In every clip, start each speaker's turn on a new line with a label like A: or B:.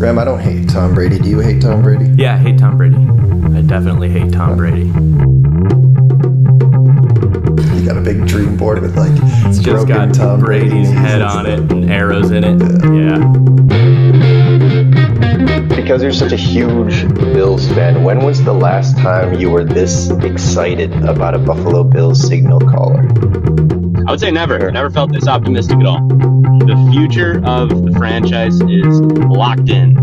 A: Graham, I don't hate Tom Brady. Do you hate Tom Brady?
B: Yeah, I hate Tom Brady. I definitely hate Tom Brady.
A: You got a big dream board with like
B: It's just got
A: Tom
B: Brady's
A: Brady
B: head on it and arrows in it. Yeah.
A: Because you're such a huge Bills fan, when was the last time you were this excited about a Buffalo Bills signal caller?
C: I would say never. Never felt this optimistic at all. The future of the franchise is locked in.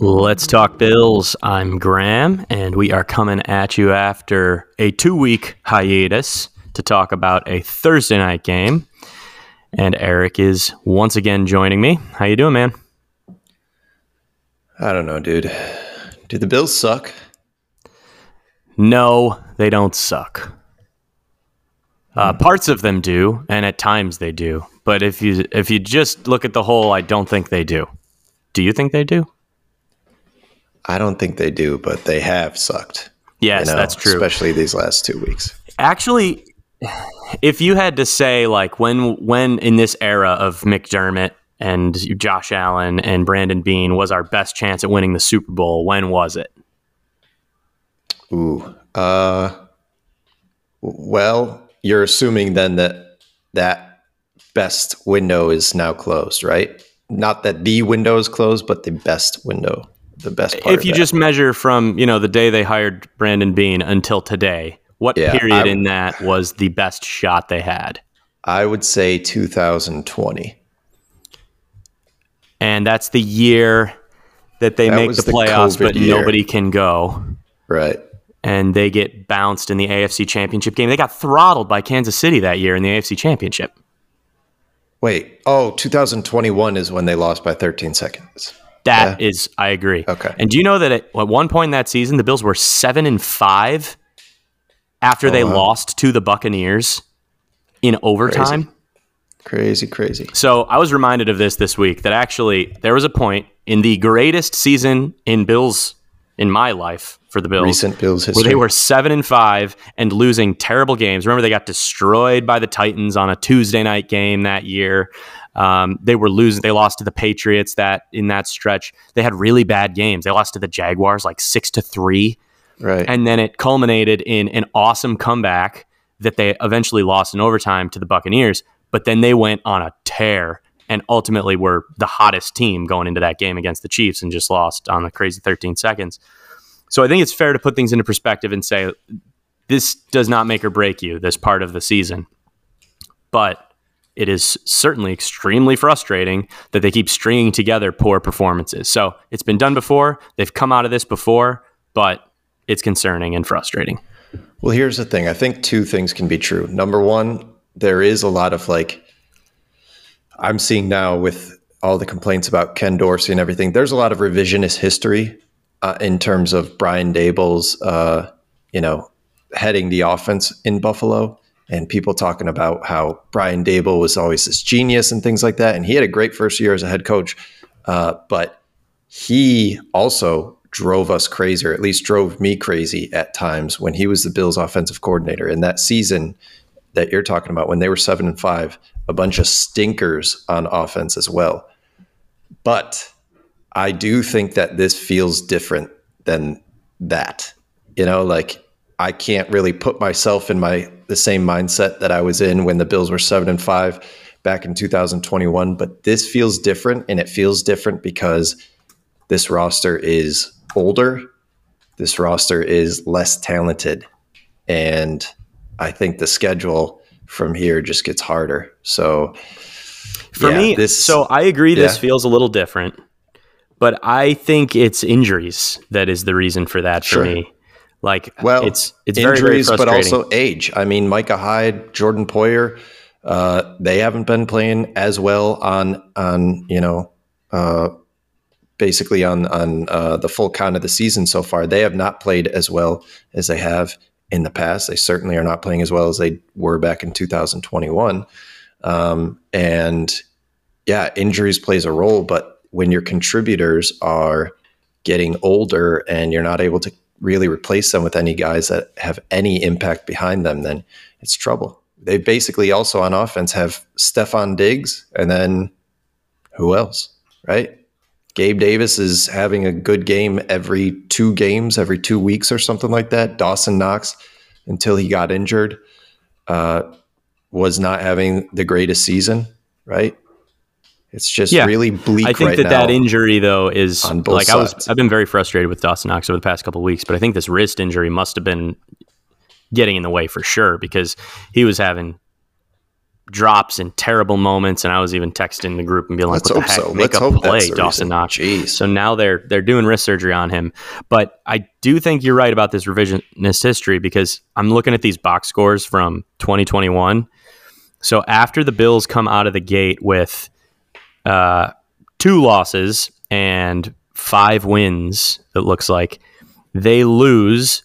B: Let's talk Bills. I'm Graham, and we are coming at you after a two week hiatus to talk about a Thursday night game. And Eric is once again joining me. How you doing, man?
A: I don't know, dude. Do the Bills suck?
B: No, they don't suck. Uh, parts of them do, and at times they do. But if you if you just look at the whole, I don't think they do. Do you think they do?
A: I don't think they do, but they have sucked.
B: Yes,
A: you know,
B: that's true.
A: Especially these last two weeks.
B: Actually, if you had to say like when when in this era of McDermott and Josh Allen and Brandon Beane was our best chance at winning the Super Bowl, when was it?
A: Ooh. Uh well, you're assuming then that that best window is now closed, right? Not that the window is closed, but the best window, the best part.
B: If you just measure from, you know, the day they hired Brandon Beane until today, what
A: Yeah,
B: period
A: I-
B: in that was the best shot they had?
A: I would say 2020.
B: And that's the year that they
A: That
B: make the playoffs, but
A: year.
B: nobody can go.
A: Right.
B: And they get bounced in the AFC Championship game. They got throttled by Kansas City that year in the AFC Championship.
A: Wait. Oh, 2021 is when they lost by 13 seconds.
B: That is, I agree.
A: Okay.
B: And do you know that at, at one point in that season, the Bills were seven and five after they
A: Oh, wow.
B: lost to the Buccaneers in overtime?
A: Crazy, crazy.
B: So I was reminded of this this week that actually there was a point in the greatest season in Bills in my life for the Bills
A: Recent Bills
B: where
A: history.
B: they were seven and five and losing terrible games. Remember, they got destroyed by the Titans on a Tuesday night game that year. Um, they were losing. They lost to the Patriots that in that stretch. They had really bad games. They lost to the Jaguars like six to three,
A: right.
B: and then it culminated in an awesome comeback that they eventually lost in overtime to the Buccaneers. But then they went on a tear and ultimately were the hottest team going into that game against the Chiefs and just lost on the crazy 13 seconds. So I think it's fair to put things into perspective and say this does not make or break you, this part of the season. But it is certainly extremely frustrating that they keep stringing together poor performances. So it's been done before, they've come out of this before, but it's concerning and frustrating.
A: Well, here's the thing. I think two things can be true. Number one, there is a lot of like, I'm seeing now with all the complaints about Ken Dorsey and everything, there's a lot of revisionist history uh, in terms of Brian Daboll's, uh, you know, heading the offense in Buffalo and people talking about how Brian Daboll was always this genius and things like that. And he had a great first year as a head coach. Uh, but he also drove us crazy, or at least drove me crazy at times when he was the Bills offensive coordinator. And that season that you're talking about, when they were seven and five, a bunch of stinkers on offense as well. But I do think that this feels different than that. You know, like I can't really put myself in my the same mindset that I was in when the Bills were seven and five back in 2021. But this feels different, and it feels different because this roster is older. This roster is less talented, and I think the schedule from here just gets harder. So
B: For
A: yeah,
B: me,
A: this
B: so I agree this
A: yeah.
B: feels a little different, but I think it's injuries that is the reason for that
A: Sure.
B: for me. Like,
A: well,
B: it's it's very, very
A: injuries, but also age. I mean, Micah Hyde, Jordan Poyer, uh, they haven't been playing as well on on you know uh, basically on on uh, the full count of the season so far. They have not played as well as they have in the past. They certainly are not playing as well as they were back in 2021. Um, and yeah, injuries plays a role, but when your contributors are getting older and you're not able to really replace them with any guys that have any impact behind them, then it's trouble. they basically also on offense have Stefon Diggs and then who else, right? Gabe Davis is having a good game every two games, every two weeks or something like that. Dawson Knox, until he got injured, uh, was not having the greatest season, right? It's just
B: Yeah.
A: really bleak.
B: I think
A: right
B: that that injury though is like I was. I've been very frustrated with Dawson Knox over the past couple weeks, but I think this wrist injury must have been getting in the way for sure because he was having drops and terrible moments and I was even texting the group and being like
A: Let's
B: what the
A: hope
B: heck
A: so.
B: make
A: Let's
B: a
A: hope
B: play Dawson. Knox.
A: Jeez.
B: So now they're they're doing wrist surgery on him. But I do think you're right about this revisionist history because I'm looking at these box scores from 2021. So after the Bills come out of the gate with uh, two losses and five wins, it looks like they lose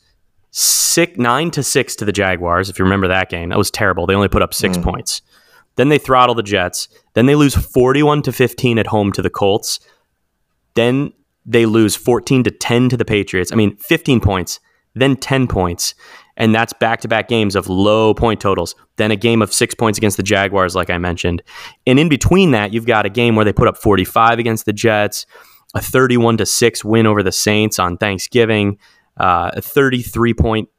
B: six nine to six to the Jaguars. If you remember that game, that was terrible. They only put up six
A: Mm.
B: points. Then they throttle the Jets. Then they lose forty-one to fifteen at home to the Colts. Then they lose fourteen to ten to the Patriots. I mean, fifteen points, then ten points, and that's back-to-back games of low point totals. Then a game of six points against the Jaguars, like I mentioned, and in between that, you've got a game where they put up forty-five against the Jets, a thirty-one to six win over the Saints on Thanksgiving, uh, a thirty-three point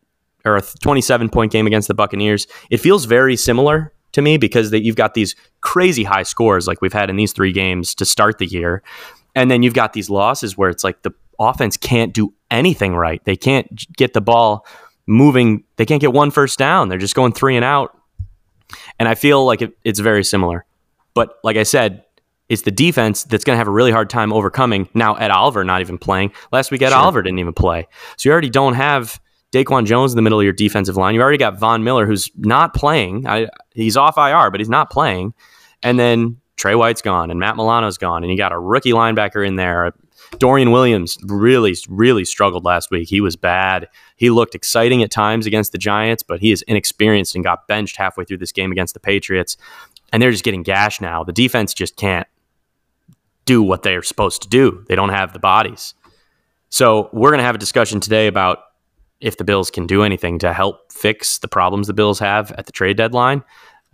B: or a 27 point game against the Buccaneers. It feels very similar to me because that you've got these crazy high scores like we've had in these three games to start the year. And then you've got these losses where it's like the offense can't do anything right. They can't get the ball moving. They can't get one first down. They're just going three and out. And I feel like it, it's very similar. But like I said, it's the defense that's going to have a really hard time overcoming. Now, Ed Oliver not even playing. Last week, Ed
A: Sure.
B: Oliver didn't even play. So you already don't have Daquan Jones in the middle of your defensive line. You've already got Von Miller, who's not playing. I, he's off IR, but he's not playing. And then Tre White's gone, and Matt Milano's gone, and you got a rookie linebacker in there. Dorian Williams really, really struggled last week. He was bad. He looked exciting at times against the Giants, but he is inexperienced and got benched halfway through this game against the Patriots. And they're just getting gashed now. The defense just can't do what they're supposed to do. They don't have the bodies. So we're going to have a discussion today about if the Bills can do anything to help fix the problems the Bills have at the trade deadline,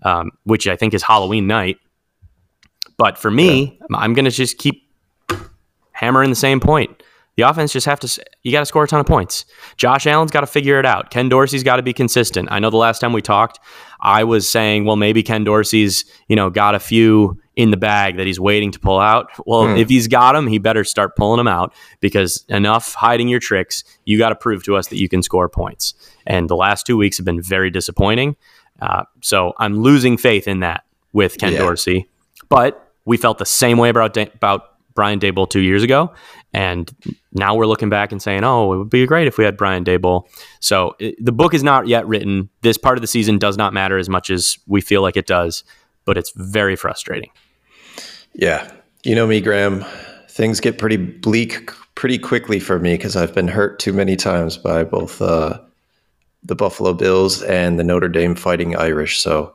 B: um, which I think is Halloween night. But for me, I'm going to just keep hammering the same point. The offense just have to, you got to score a ton of points. Josh Allen's got to figure it out. Ken Dorsey's got to be consistent. I know the last time we talked, I was saying, well, maybe Ken Dorsey's, you know, got a few in the bag that he's waiting to pull out. Well,
A: Hmm.
B: if he's got them, he better start pulling them out because enough hiding your tricks. You got to prove to us that you can score points. And the last two weeks have been very disappointing. Uh, so I'm losing faith in that with Ken
A: Yeah.
B: Dorsey. But we felt the same way about about Brian Daboll two years ago, and now we're looking back and saying, "Oh, it would be great if we had Brian Daboll." So it, the book is not yet written. This part of the season does not matter as much as we feel like it does, but it's very frustrating.
A: Yeah. You know me, Graham. Things get pretty bleak pretty quickly for me because I've been hurt too many times by both uh, the Buffalo Bills and the Notre Dame Fighting Irish. So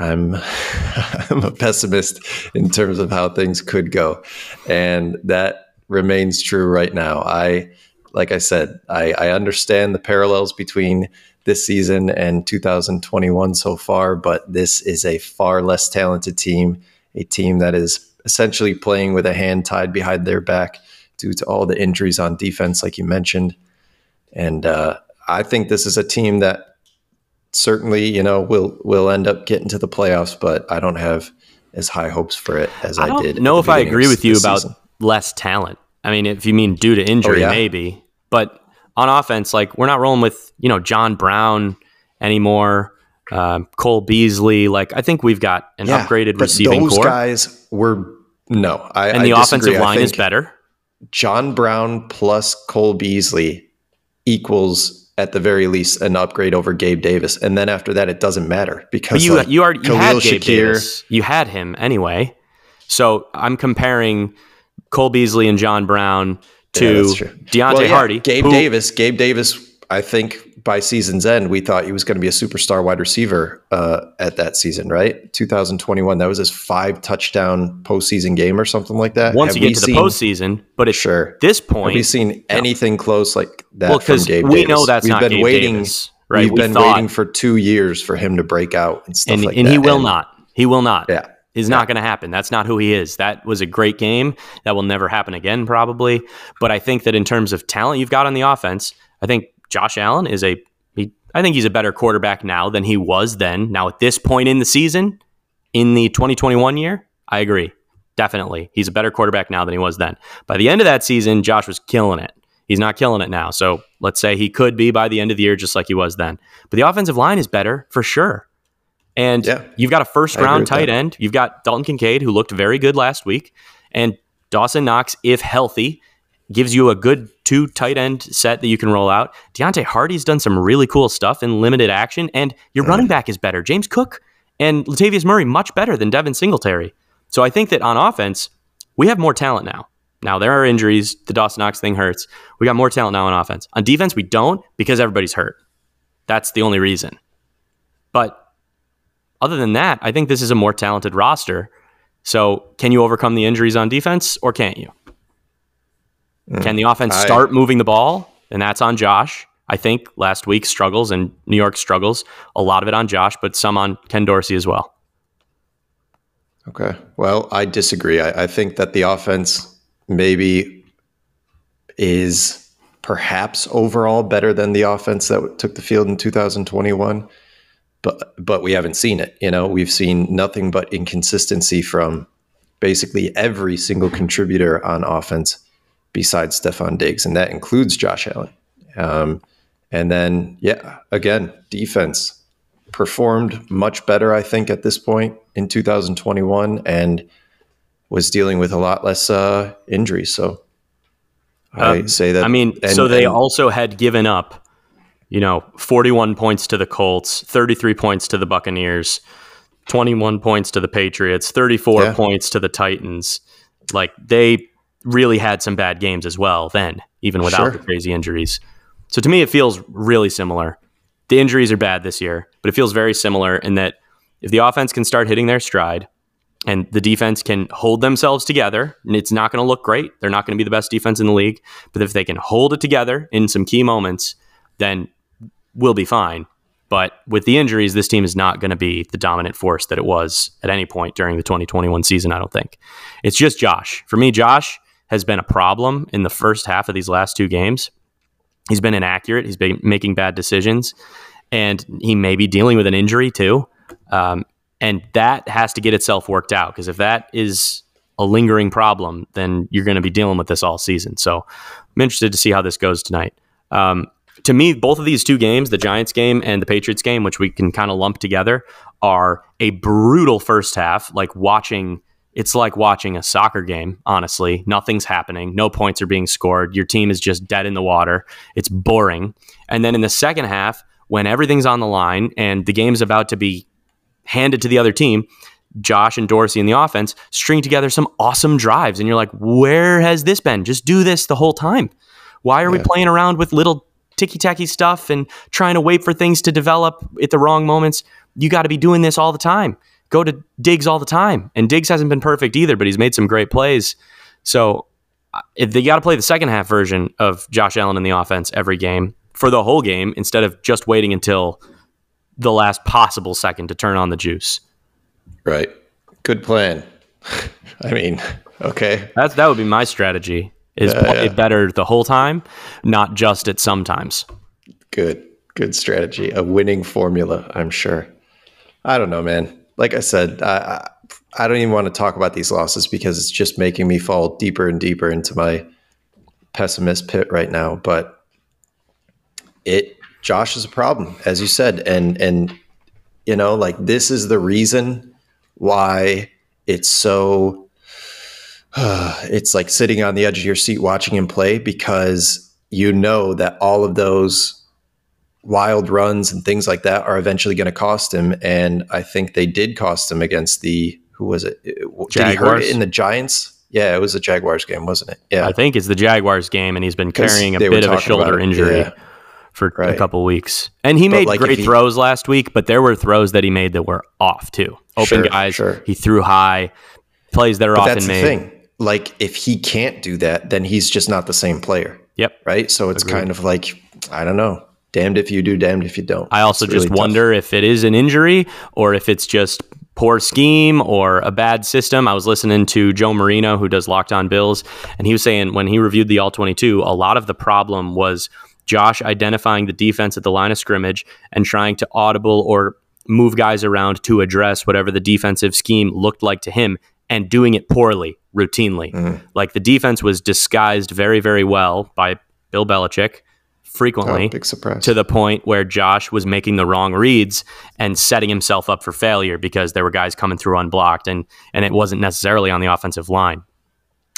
A: I'm I'm a pessimist in terms of how things could go, and that remains true right now. I like I said, I, I understand the parallels between this season and 2021 so far, but this is a far less talented team, a team that is essentially playing with a hand tied behind their back due to all the injuries on defense, like you mentioned. And uh, I think this is a team that certainly, you know, we'll we'll end up getting to the playoffs, but I don't have as high hopes for it as I,
B: I
A: did.
B: know if I agree with you about
A: season.
B: less talent. I mean, if you mean due to injury,
A: Oh, yeah?
B: maybe. But on offense, like we're not rolling with you know John Brown anymore. Um, Cole Beasley, like I think we've got an
A: Yeah,
B: upgraded
A: but
B: receiving
A: those
B: core,
A: guys were no. I,
B: and the
A: disagree.
B: offensive line is better.
A: John Brown plus Cole Beasley equals at the very least an upgrade over Gabe Davis, and then after that, it doesn't matter
B: But
A: because
B: you
A: like,
B: you already you had Gabe
A: Shakir-
B: Davis. You had him anyway. So I'm comparing Cole Beasley and John Brown to
A: true.
B: Deontay
A: Well, yeah,
B: Hardy.
A: Gabe
B: who-
A: Davis. Gabe Davis. I think by season's end, we thought he was going to be a superstar wide receiver uh, at that season, right? 2021. That was his five touchdown postseason game or something like that.
B: Once
A: Have
B: you get to the
A: seen-
B: postseason, but at
A: Sure.
B: this point, Have
A: we seen anything close like that
B: well,
A: from Gabe
B: we
A: Davis?
B: know that's
A: We've
B: not
A: been
B: Gabe
A: waiting.
B: Davis. right?
A: We've
B: We
A: been
B: thought-
A: waiting for two years for him to break out and stuff
B: and,
A: like
B: and
A: that.
B: he will not. He will not.
A: Yeah.
B: Is not going to happen. That's not who he is. That was a great game. That will never happen again, probably. But I think that in terms of talent you've got on the offense, I think Josh Allen is a. He, I think he's a better quarterback now than he was then. Now at this point in the season, in the 2021 year, I agree. Definitely, he's a better quarterback now than he was then. By the end of that season, Josh was killing it. He's not killing it now. So let's say he could be by the end of the year, just like he was then. But the offensive line is better for sure. And
A: Yeah.
B: you've got a first round tight
A: that.
B: end. You've got Dalton Kincaid, who looked very good last week. And Dawson Knox, if healthy, gives you a good two tight end set that you can roll out. Deonte Harty's done some really cool stuff in limited action. And your running back is better. James Cook and Latavius Murray, much better than Devin Singletary. So I think that on offense, we have more talent now. Now there are injuries. The Dawson Knox thing hurts. We got more talent now on offense. On defense, we don't because everybody's hurt. That's the only reason. But other than that, I think this is a more talented roster. So can you overcome the injuries on defense or can't you? Mm. Can the offense
A: I-
B: start moving the ball? And that's on Josh. I think last week struggles and New York struggles. A lot of it on Josh, but some on Ken Dorsey as well.
A: Okay. Well, I disagree. I, I think that the offense maybe is perhaps overall better than the offense that took the field in 2021, but but we haven't seen it. You know, we've seen nothing but inconsistency from basically every single contributor on offense besides Stefon Diggs, and that includes Josh Allen. Um, and then, yeah, again, defense performed much better, I think, at this point in 2021 and was dealing with a lot less uh, injuries. So I
B: Um,
A: say that.
B: I mean,
A: and-
B: so they
A: and-
B: also had given up, you know, 41 points to the Colts, 33 points to the Buccaneers, 21 points to the Patriots, 34
A: Yeah.
B: points to the Titans. Like they really had some bad games as well then, even without
A: Sure.
B: the crazy injuries. So to me, it feels really similar. The injuries are bad this year, but it feels very similar in that if the offense can start hitting their stride and the defense can hold themselves together, and it's not going to look great. They're not going to be the best defense in the league, but if they can hold it together in some key moments, then we'll be fine. But with the injuries, this team is not going to be the dominant force that it was at any point during the 2021 season, I don't think. It's just Josh. For me, Josh has been a problem in the first half of these last two games. He's been inaccurate. He's been making bad decisions, and he may be dealing with an injury too. Um, and that has to get itself worked out because if that is a lingering problem, then you're going to be dealing with this all season. So I'm interested to see how this goes tonight. Um, to me, both of these two games, the Giants game and the Patriots game, which we can kind of lump together, are a brutal first half. Like watching, it's like watching a soccer game, honestly. Nothing's happening. No points are being scored. Your team is just dead in the water. It's boring. And then in the second half, when everything's on the line and the game's about to be handed to the other team, Josh and Dorsey in the offense string together some awesome drives. And you're like, where has this been? Just do this the whole time. Why are we playing around with little ticky tacky stuff and trying to wait for things to develop at the wrong moments? You got to be doing this all the time. Go to Diggs all the time. And Diggs hasn't been perfect either, but he's made some great plays. So uh, if they got to play the second half version of Josh Allen in the offense every game for the whole game instead of just waiting until the last possible second to turn on the juice.
A: right. Good plan. I mean, okay.
B: That's that would be my strategy. Is play
A: yeah.
B: better the whole time, not just at sometimes.
A: Good. Good strategy. A winning formula, I'm sure. I don't know, man. Like I said, I, I, don't even want to talk about these losses because it's just making me fall deeper and deeper into my pessimist pit right now. But it, Josh is a problem, as you said, and and you know, like this is the reason why it's so. it's like sitting on the edge of your seat watching him play because you know that all of those wild runs and things like that are eventually going to cost him. And I think they did cost him against the who was it? Did he hurt
B: Jaguars?
A: it in the Giants? Yeah, it was the Jaguars game, wasn't it? Yeah,
B: I think it's the Jaguars game, and he's been carrying a bit of a shoulder injury
A: yeah.
B: for a
A: Right.
B: couple weeks. And he
A: But,
B: made
A: like,
B: great
A: he-
B: throws last week, but there were throws that he made that were off too. Open
A: Sure,
B: guys,
A: sure.
B: he threw high, plays that are
A: but
B: often
A: that's the
B: made.
A: thing. Like if he can't do that, then he's just not the same player,
B: Yep.
A: right? So it's
B: Agreed.
A: kind of like I don't know. Damned if you do, damned if you don't.
B: I also
A: It's
B: just
A: really tough.
B: wonder if it is an injury or if it's just poor scheme or a bad system. I was listening to Joe Marino, who does Locked On Bills, and he was saying when he reviewed the All 22, a lot of the problem was Josh identifying the defense at the line of scrimmage and trying to audible or move guys around to address whatever the defensive scheme looked like to him and doing it poorly, routinely.
A: Mm.
B: Like the defense was disguised very, very well by Bill Belichick frequently
A: Oh, big surprise.
B: to the point where Josh was making the wrong reads and setting himself up for failure because there were guys coming through unblocked and and it wasn't necessarily on the offensive line.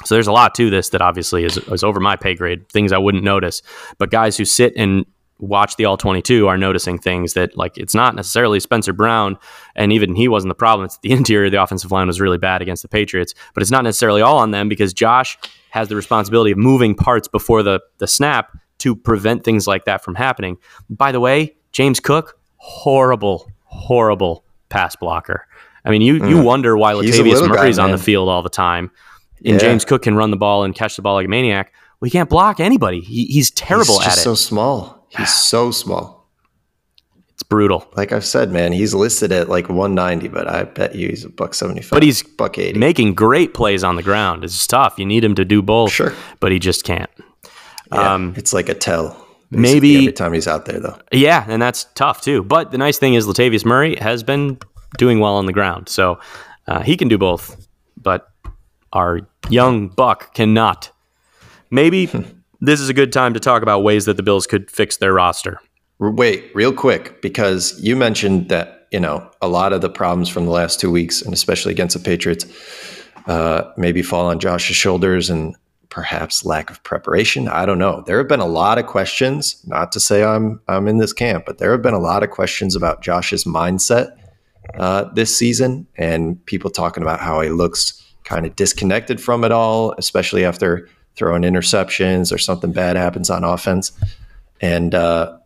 B: So there's a lot to this that obviously is, is over my pay grade, things I wouldn't notice. But guys who sit and watch the all 22 are noticing things that like it's not necessarily Spencer Brown and even he wasn't the problem. It's the interior of the offensive line was really bad against the Patriots, but it's not necessarily all on them because Josh has the responsibility of moving parts before the the snap to prevent things like that from happening. By the way, James Cook, horrible, horrible pass blocker. I mean, you you wonder why
A: Mm. He's
B: Latavius
A: little guy,
B: Murray's on the field all the time, and
A: Yeah.
B: James Cook can run the ball and catch the ball like a maniac. Well, he can't block anybody. He, he's terrible
A: He's
B: at it.
A: so small. He's so small.
B: it's brutal.
A: Like I've said, man, he's listed at like 190, but I bet you he's a buck 75.
B: But he's
A: buck 80.
B: Making great plays on the ground It's tough. You need him to do both,
A: Sure.
B: but he just can't.
A: Yeah,
B: um,
A: it's like a tell.
B: maybe-
A: every time he's out there, though.
B: Yeah, and that's tough too. But the nice thing is Latavius Murray has been doing well on the ground, so uh, he can do both. But our young buck cannot. Maybe this is a good time to talk about ways that the Bills could fix their roster.
A: Wait, real quick, because you mentioned that you know a lot of the problems from the last two weeks, and especially against the Patriots, uh, maybe fall on Josh's shoulders and perhaps lack of preparation. I don't know. There have been a lot of questions. Not to say I'm I'm in this camp, but there have been a lot of questions about Josh's mindset uh, this season, and people talking about how he looks kind of disconnected from it all, especially after throwing interceptions or something bad happens on offense. And uh,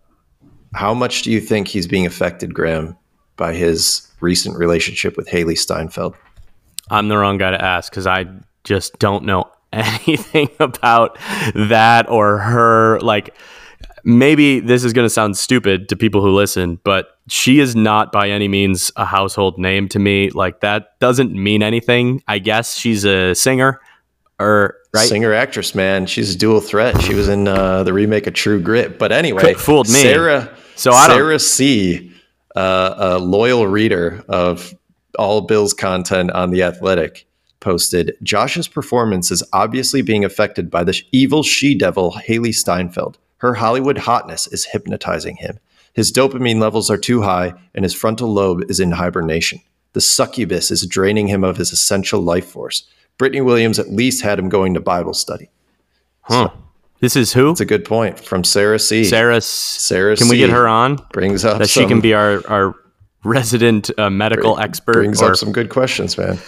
A: how much do you think he's being affected, Graham, by his recent relationship with Hailee Steinfeld?
B: I'm the wrong guy to ask because I just don't know anything about that or her. Like, maybe this is going to sound stupid to people who listen, but she is not by any means a household name to me. Like, that doesn't mean anything. I guess she's a singer or, right?
A: Singer actress, man. She's a dual threat. She was in uh, the remake of True Grit. But anyway,
B: Fooled me.
A: Sarah,
B: So I don't-
A: Sarah C, uh, a loyal reader of all Bill's content on The Athletic, posted Josh's performance is obviously being affected by the evil she devil Hailee Steinfeld. Her Hollywood hotness is hypnotizing him. His dopamine levels are too high, and his frontal lobe is in hibernation. The succubus is draining him of his essential life force. Brittany Williams at least had him going to Bible study.
B: Huh. This is who?
A: It's a good point from Sarah C.
B: Sarah.
A: Sarah
B: Can we get her on?
A: brings up
B: That she can be our, our resident uh, medical expert.
A: brings
B: or-
A: up some good questions, man.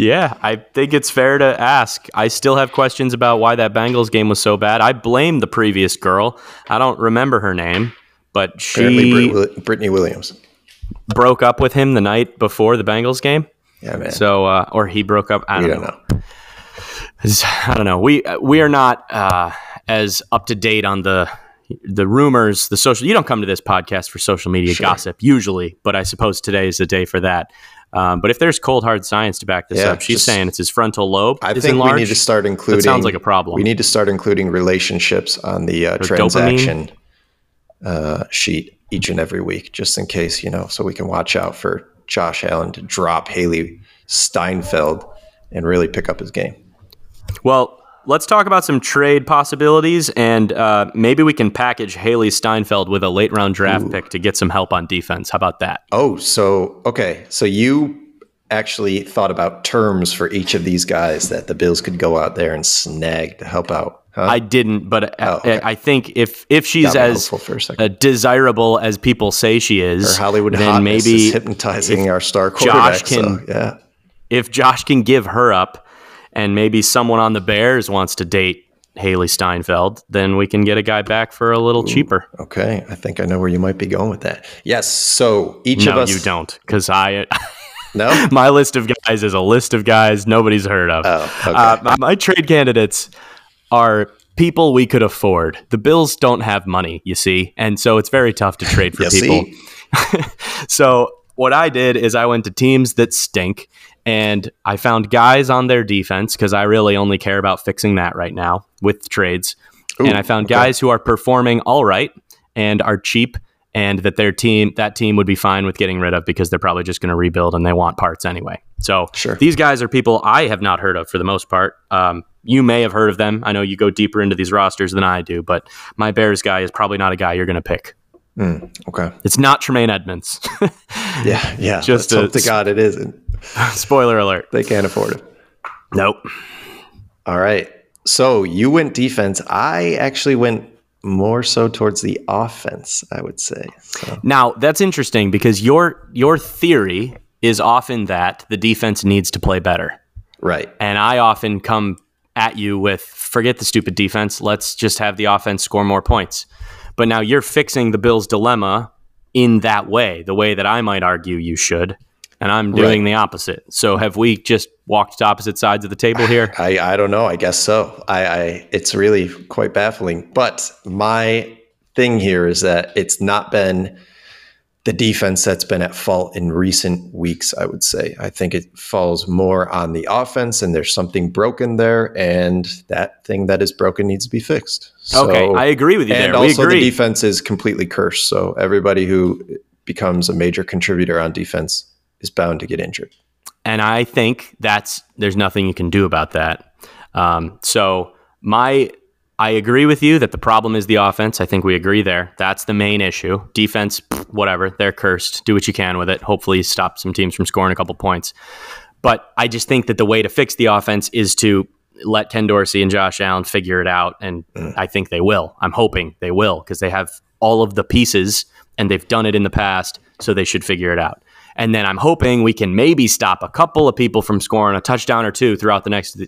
B: Yeah, I think it's fair to ask. I still have questions about why that Bengals game was so bad. I blame the previous girl. I don't remember her name, but she
A: Wi- Brittany Williams.
B: broke up with him the night before the Bengals game.
A: Yeah, man.
B: So, uh, or he broke up. I don't,
A: don't
B: know.
A: know.
B: I don't know. We we are not uh, as up to date on the the rumors, the social. You don't come to this podcast for social media
A: Sure.
B: gossip usually, but I suppose today is the day for that. Um, but if there's cold hard science to back this
A: Yeah,
B: up, she's
A: just-
B: saying it's his frontal lobe
A: I think
B: enlarged.
A: we need to start including.
B: that sounds like a problem.
A: We need to start including relationships on the uh, transaction uh, sheet each and every week, just in case, you know, so we can watch out for Josh Allen to drop Hailee Steinfeld and really pick up his game.
B: Well, let's talk about some trade possibilities, and uh, maybe we can package Hailee Steinfeld with a late round draft pick to get some help on defense. How about that?
A: Oh, so okay, so you actually thought about terms for each of these guys that the Bills could go out there and snag to help out. Huh?
B: I didn't, but
A: Oh,
B: I,
A: okay.
B: I think if if she's as uh, desirable as people say she is,
A: Her Hollywood
B: then maybe
A: hypnotizing our star quarterback.
B: Josh can-
A: so, yeah,
B: if Josh can give her up, and maybe someone on the Bears wants to date Hailee Steinfeld, then we can get a guy back for a little cheaper.
A: okay. I think I know where you might be going with that. Yes. So each of
B: No,
A: us.
B: you don't, because I
A: No.
B: my list of guys is a list of guys nobody's heard of.
A: Oh, okay.
B: Uh, my, my trade candidates are people we could afford. The Bills don't have money, you see, and so it's very tough to trade for people. so what I did is I went to teams that stink and I found guys on their defense because I really only care about fixing that right now with trades. Ooh, and I found okay. guys who are performing all right and are cheap and that their team that team would be fine with getting rid of because they're probably just going to rebuild and they want parts anyway. So sure. these guys are people I have not heard of for the most part. Um, you may have heard of them. I know you go deeper into these rosters than I do, but my Bears guy is probably not a guy you're going to pick.
A: Mm, okay,
B: it's not Tremaine Edmunds.
A: yeah, yeah. Just hope to God it isn't.
B: Spoiler alert:
A: they can't afford it.
B: Nope.
A: All right. So you went defense. I actually went more so towards the offense, I would say. So.
B: Now that's interesting because your your theory is often that the defense needs to play better.
A: Right.
B: And I often come at you with forget the stupid defense, let's just have the offense score more points. But now you're fixing the Bills dilemma in that way, the way that I might argue you should and I'm doing right. the opposite. So have we just walked to opposite sides of the table here?
A: I, I don't know. I guess so. I, I it's really quite baffling. But my thing here is that it's not been the defense that's been at fault in recent weeks, I would say. I think it falls more on the offense, and there's something broken there, and that thing that is broken needs to be fixed.
B: So, okay, I agree with you
A: and
B: there.
A: also, the defense is completely cursed. So everybody who becomes a major contributor on defense is bound to get injured.
B: And I think that's there's nothing you can do about that. Um, so my I agree with you that the problem is the offense. I think we agree there. That's the main issue. Defense, whatever, they're cursed. Do what you can with it. Hopefully, stop some teams from scoring a couple points. But I just think that the way to fix the offense is to let Ken Dorsey and Josh Allen figure it out. And mm. I think they will. I'm hoping they will because they have all of the pieces and they've done it in the past. So they should figure it out. And then I'm hoping we can maybe stop a couple of people from scoring a touchdown or two throughout the next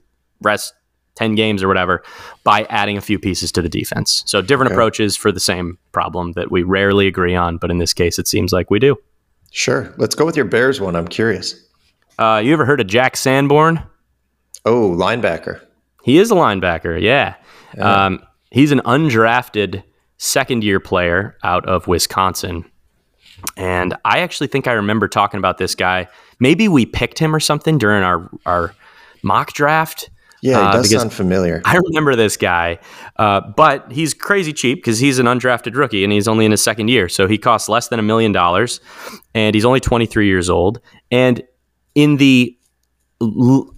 B: rest 10 games or whatever by adding a few pieces to the defense. So different okay. approaches for the same problem that we rarely agree on, but in this case, it seems like we do.
A: Sure. Let's go with your Bears one. I'm curious.
B: Uh, you ever heard of Jack Sanborn?
A: Oh, linebacker.
B: He is a linebacker. Yeah. yeah. Um, he's an undrafted second year player out of Wisconsin. And I actually think I remember talking about this guy. Maybe we picked him or something during our our mock draft.
A: Yeah, he uh, does uh, sound familiar.
B: I remember this guy, uh, but he's crazy cheap because he's an undrafted rookie and he's only in his second year. So he costs less than a million dollars, and he's only 23 years old. And in the l-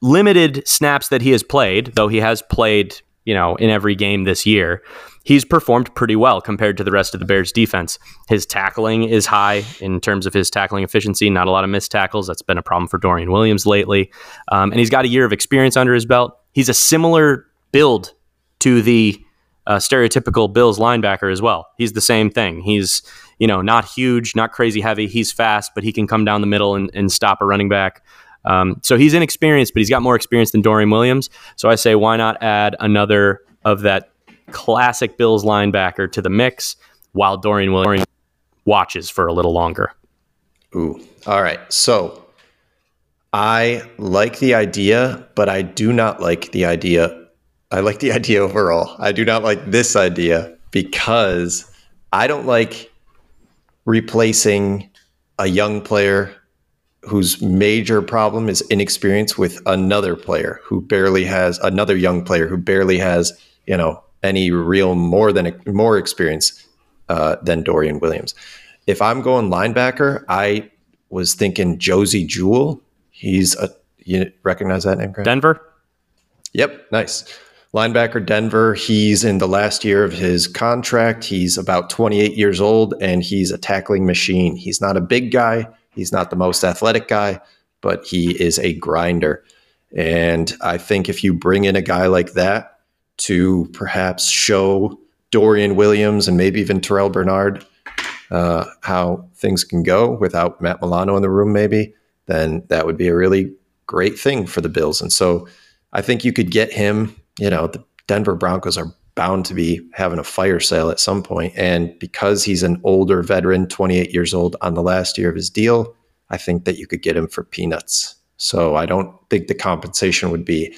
B: limited snaps that he has played, though he has played, you know, in every game this year, he's performed pretty well compared to the rest of the Bears defense. His tackling is high in terms of his tackling efficiency, not a lot of missed tackles. That's been a problem for Dorian Williams lately. Um, and he's got a year of experience under his belt. He's a similar build to the uh, stereotypical Bills linebacker as well. He's the same thing. He's, you know, not huge, not crazy heavy. He's fast, but he can come down the middle and, and stop a running back. Um, so he's inexperienced, but he's got more experience than Dorian Williams. So I say, why not add another of that classic Bills linebacker to the mix while Dorian Williams watches for a little longer.
A: Ooh. All right. So I like the idea, but I do not like the idea. I like the idea overall. I do not like this idea because I don't like replacing a young player whose major problem is inexperience with another player who barely has another young player who barely has, you know, any real more than more experience uh, than Dorian Williams. If I'm going linebacker, I was thinking Josey Jewell. He's a you recognize that name, Grant?
B: Denver.
A: Yep, nice linebacker. Denver. He's in the last year of his contract. He's about 28 years old, and he's a tackling machine. He's not a big guy. He's not the most athletic guy, but he is a grinder. And I think if you bring in a guy like that, to perhaps show Dorian Williams and maybe even Terrel Bernard uh, how things can go without Matt Milano in the room, maybe, then that would be a really great thing for the Bills. And so I think you could get him. You know, the Denver Broncos are bound to be having a fire sale at some point. And because he's an older veteran, 28 years old on the last year of his deal, I think that you could get him for peanuts. So I don't think the compensation would be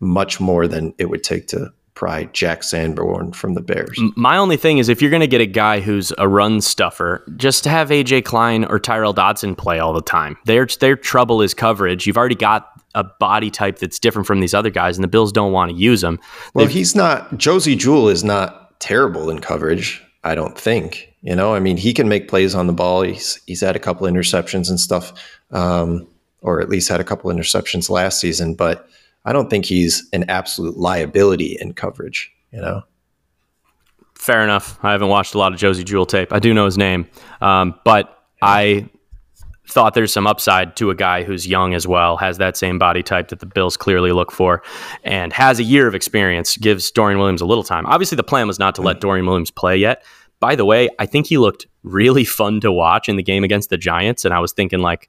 A: much more than it would take to pry Jack Sanborn from the Bears.
B: My only thing is if you're going to get a guy who's a run stuffer, just to have AJ Klein or Tyrel Dodson play all the time. Their their trouble is coverage. You've already got a body type that's different from these other guys, and the Bills don't want to use them.
A: Well, They've, he's not. Josey Jewell is not terrible in coverage. I don't think. You know, I mean, he can make plays on the ball. He's he's had a couple interceptions and stuff, um, or at least had a couple interceptions last season. But I don't think he's an absolute liability in coverage. You know.
B: Fair enough. I haven't watched a lot of Josey Jewell tape. I do know his name, um, but I thought there's some upside to a guy who's young as well, has that same body type that the Bills clearly look for, and has a year of experience, gives Dorian Williams a little time. Obviously, the plan was not to let Dorian Williams play yet. By the way, I think he looked really fun to watch in the game against the Giants, and I was thinking like,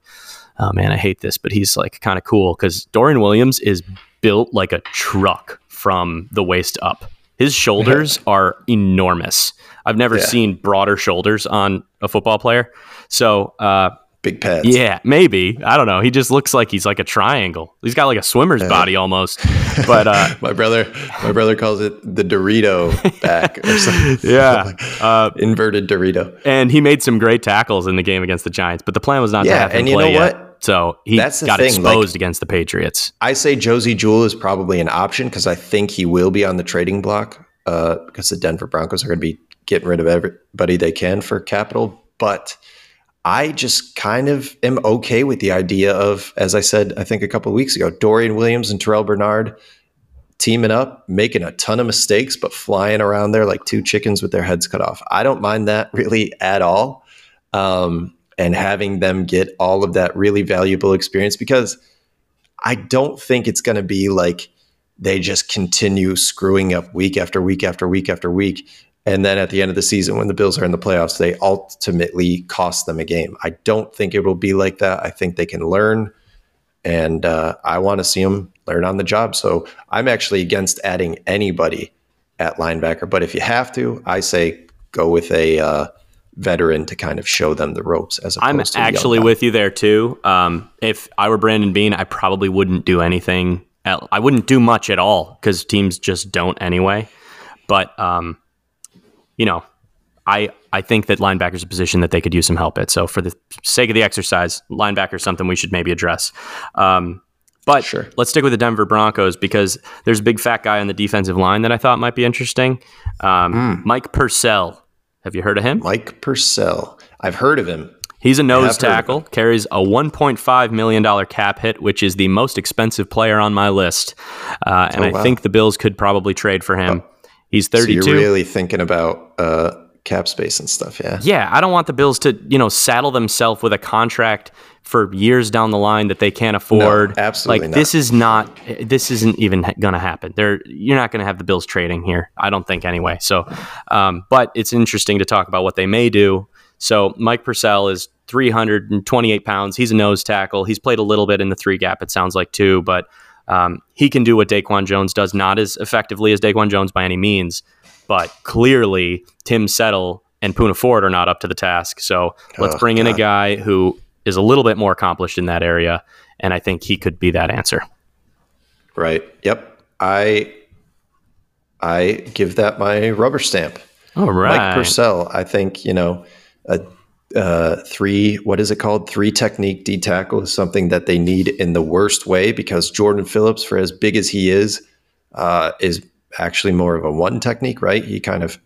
B: oh man, I hate this, but he's like kind of cool because Dorian Williams is built like a truck from the waist up. His shoulders are enormous. I've never yeah. seen broader shoulders on a football player. So uh,
A: big pads.
B: Yeah, maybe. I don't know. He just looks like he's like a triangle. He's got like a swimmer's yeah. body almost. But uh,
A: my brother, my brother calls it the Dorito back or something.
B: yeah,
A: uh, inverted Dorito.
B: And he made some great tackles in the game against the Giants. But the plan was not yeah, to have him and you play know yet. What? So he That's got thing. exposed like, against the Patriots.
A: I say Josey Jewell is probably an option because I think he will be on the trading block uh, because the Denver Broncos are going to be getting rid of everybody they can for capital. But I just kind of am okay with the idea of, as I said, I think a couple of weeks ago, Dorian Williams and Terrel Bernard teaming up, making a ton of mistakes, but flying around there like two chickens with their heads cut off. I don't mind that really at all. Um, and having them get all of that really valuable experience because I don't think it's going to be like they just continue screwing up week after week after week after week. And then at the end of the season, when the Bills are in the playoffs, they ultimately cost them a game. I don't think it will be like that. I think they can learn, and uh, I want to see them learn on the job. So I'm actually against adding anybody at linebacker. But if you have to, I say go with a uh, veteran to kind of show them the ropes. As
B: I'm actually with you there too. Um, if I were Brandon Beane, I probably wouldn't do anything. At, I wouldn't do much at all because teams just don't anyway. But um, you know, I I think that linebacker is a position that they could use some help at. So for the sake of the exercise, linebacker is something we should maybe address. Um, but sure. let's stick with the Denver Broncos because there's a big fat guy on the defensive line that I thought might be interesting. Um, mm. Mike Purcell. Have you heard of him?
A: Mike Purcell. I've heard of him.
B: He's a nose tackle, carries a $1.5 million cap hit, which is the most expensive player on my list. Uh, and oh, wow. I think the Bills could probably trade for him. Oh. He's 32.
A: So you're really thinking about uh, cap space and stuff, yeah?
B: Yeah, I don't want the Bills to, you know, saddle themselves with a contract for years down the line that they can't afford.
A: No, absolutely
B: like
A: not.
B: this is not this isn't even going to happen. They're you're not going to have the Bills trading here. I don't think anyway. So, um, but it's interesting to talk about what they may do. So Mike Purcell is 328 pounds. He's a nose tackle. He's played a little bit in the three gap. It sounds like too, but um, he can do what Daquan Jones does, not as effectively as Daquan Jones by any means, but clearly Tim Settle and Poona Ford are not up to the task. So let's oh, bring in a guy who is a little bit more accomplished in that area, and I think he could be that answer.
A: Right. Yep. I I give that my rubber stamp.
B: All right.
A: Mike Purcell, I think you know a uh, three, what is it called? Three technique D tackle is something that they need in the worst way because Jordan Phillips, for as big as he is, uh, is actually more of a one technique, right? He kind of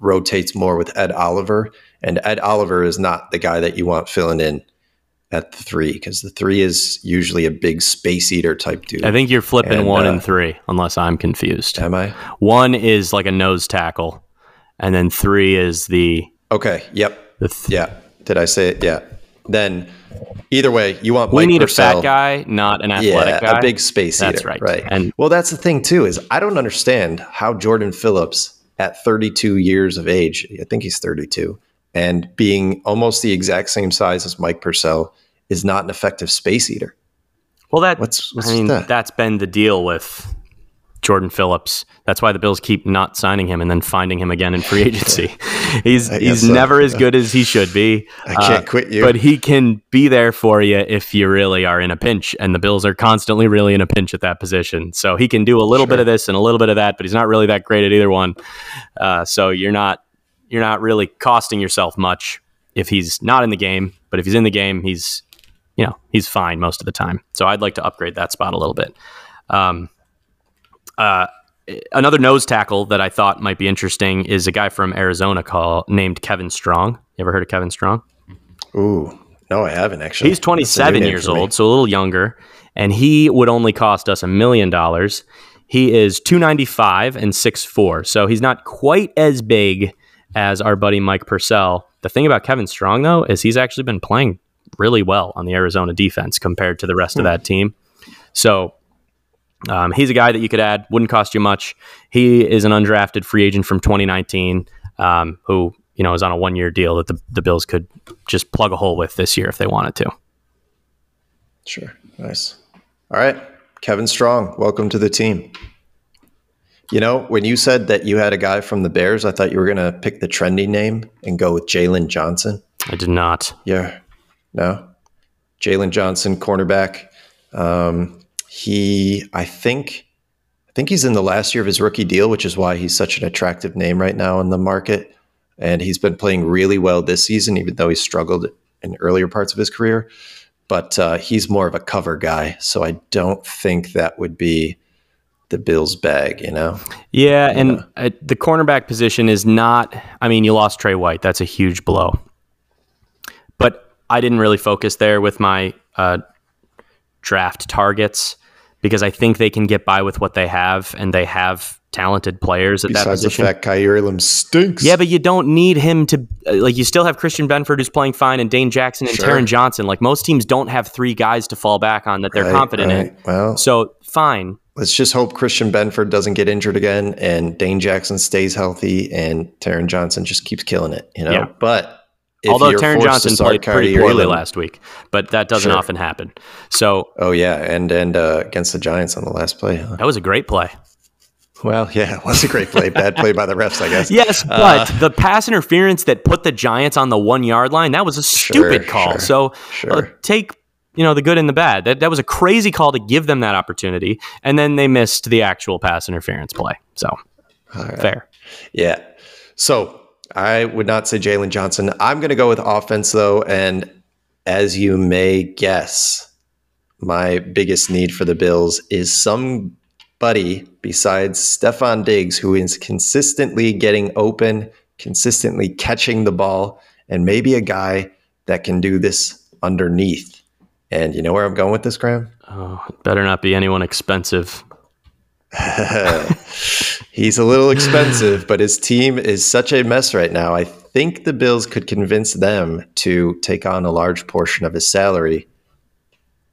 A: rotates more with Ed Oliver, and Ed Oliver is not the guy that you want filling in at the three because the three is usually a big space eater type dude.
B: I think you're flipping and, one uh, and three, unless I'm confused.
A: Am I?
B: One is like a nose tackle, and then three is the.
A: Okay. Yep. Th- yeah. Did I say it? Yeah. Then either way, you want
B: we Mike need Purcell. a fat guy, not an athletic
A: yeah,
B: guy.
A: A big space
B: That's
A: eater.
B: right.
A: Right.
B: And
A: well, that's the thing too is I don't understand how Jordan Phillips at 32 years of age, I think he's 32, and being almost the exact same size as Mike Purcell is not an effective space eater.
B: Well, that what's, what's I mean, that? that's been the deal with Jordan Phillips. That's why the Bills keep not signing him and then finding him again in free agency. he's he's so. never as good as he should be.
A: I can't uh, quit you.
B: But he can be there for you if you really are in a pinch. And the Bills are constantly really in a pinch at that position. So he can do a little sure. bit of this and a little bit of that, but he's not really that great at either one. Uh, so you're not you're not really costing yourself much if he's not in the game. But if he's in the game, he's you know he's fine most of the time. So I'd like to upgrade that spot a little bit. Um, uh, another nose tackle that I thought might be interesting is a guy from Arizona called named Kevin Strong. You ever heard of Kevin Strong?
A: Ooh, no, I haven't actually.
B: He's 27 years old, so a little younger, and he would only cost us a million dollars. He is 295 and 6'4, so he's not quite as big as our buddy Mike Purcell. The thing about Kevin Strong, though, is he's actually been playing really well on the Arizona defense compared to the rest hmm. of that team. So um, he's a guy that you could add, wouldn't cost you much. He is an undrafted free agent from 2019 um, who you know is on a one year deal that the, the Bills could just plug a hole with this year if they wanted to.
A: Sure. Nice. All right. Kevin Strong, welcome to the team. You know, when you said that you had a guy from the Bears, I thought you were going to pick the trendy name and go with Jaylon Johnson.
B: I did not.
A: Yeah. No. Jaylon Johnson, cornerback. Um, he, I think, I think he's in the last year of his rookie deal, which is why he's such an attractive name right now in the market. And he's been playing really well this season, even though he struggled in earlier parts of his career. But uh, he's more of a cover guy, so I don't think that would be the Bills' bag, you know?
B: Yeah, and uh, the cornerback position is not. I mean, you lost Tre White. That's a huge blow. But I didn't really focus there with my uh, draft targets because I think they can get by with what they have, and they have talented players at
A: Besides
B: that position.
A: Besides the fact Kaiir Elam stinks.
B: Yeah, but you don't need him to uh, like. You still have Christian Benford who's playing fine, and Dane Jackson and sure. Taron Johnson. Like most teams don't have three guys to fall back on that they're right, confident right. in. Well, so fine.
A: Let's just hope Christian Benford doesn't get injured again, and Dane Jackson stays healthy, and Taron Johnson just keeps killing it. You know, yeah. but
B: Although Taron Johnson played pretty poorly last week, but that doesn't sure. often happen. So,
A: oh yeah, and and uh, against the Giants on the last play,
B: huh? that was a great play.
A: Well, yeah, it was a great play. Bad play by the refs, I guess.
B: Yes, uh, but uh, the pass interference that put the Giants on the one yard line, that was a stupid sure, call. Sure, so sure. Uh, take you know the good and the bad. That that was a crazy call to give them that opportunity, and then they missed the actual pass interference play. So right. fair.
A: Yeah. So I would not say Jaylon Johnson. I'm going to go with offense, though. And as you may guess, my biggest need for the Bills is somebody besides Stefon Diggs who is consistently getting open, consistently catching the ball, and maybe a guy that can do this underneath. And you know where I'm going with this, Graham?
B: Oh, better not be anyone expensive.
A: He's a little expensive, but his team is such a mess right now. I think the Bills could convince them to take on a large portion of his salary.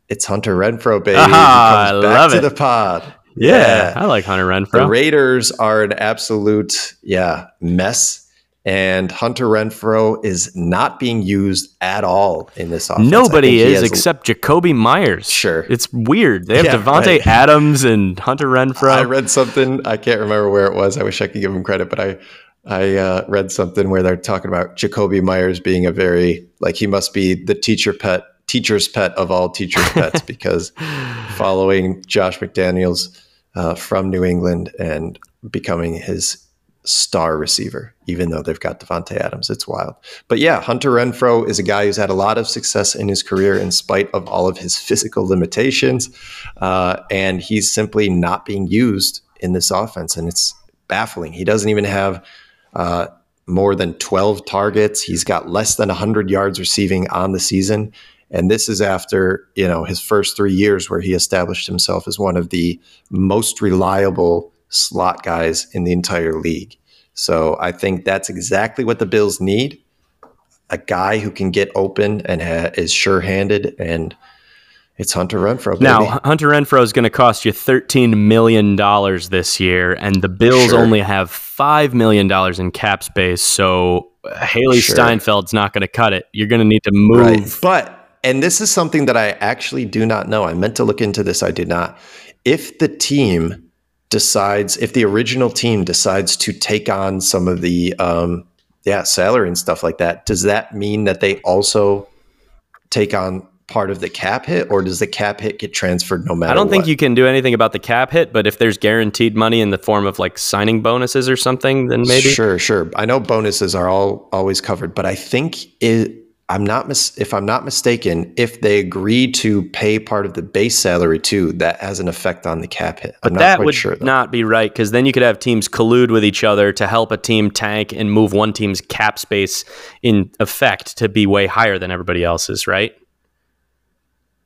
A: It's Hunter Renfrow, baby.
B: Ah, I love
A: to
B: it.
A: the pod.
B: Yeah, yeah, I like Hunter Renfrow.
A: The Raiders are an absolute, yeah, mess and Hunter Renfrow is not being used at all in this offense.
B: Nobody is except Jakobi Meyers.
A: Sure,
B: it's weird. They have yeah, Davante right. Adams and Hunter Renfrow. I
A: read something. I can't remember where it was. I wish I could give him credit, but I I uh, read something where they're talking about Jakobi Meyers being a very like he must be the teacher pet, teacher's pet of all teachers' pets because following Josh McDaniels uh, from New England and becoming his star receiver, even though they've got Davante Adams. It's wild. But yeah, Hunter Renfrow is a guy who's had a lot of success in his career in spite of all of his physical limitations. Uh, and he's simply not being used in this offense. And it's baffling. He doesn't even have uh, more than 12 targets. He's got less than 100 yards receiving on the season. And this is after, you know, his first three years where he established himself as one of the most reliable slot guys in the entire league. So I think that's exactly what the Bills need a guy who can get open and ha- is sure handed. And it's Hunter Renfrow. Baby.
B: Now, Hunter Renfrow is going to cost you $13 million this year, and the Bills sure. only have $5 million in cap space. So uh, Hailee sure. Steinfeld's not going to cut it. You're going to need to move. Right.
A: But, and this is something that I actually do not know. I meant to look into this, I did not. If the team decides if the original team decides to take on some of the um, yeah salary and stuff like that, does that mean that they also take on part of the cap hit, or does the cap hit get transferred no matter?
B: I don't think
A: what?
B: you can do anything about the cap hit, but if there's guaranteed money in the form of like signing bonuses or something, then maybe.
A: Sure, sure. I know bonuses are all always covered, but I think it. I'm not mis- if I'm not mistaken, if they agree to pay part of the base salary too, that has an effect on the cap hit. I'm
B: But that would
A: sure.
B: Not be right because then you could have teams collude with each other to help a team tank and move one team's cap space in effect to be way higher than everybody else's, right?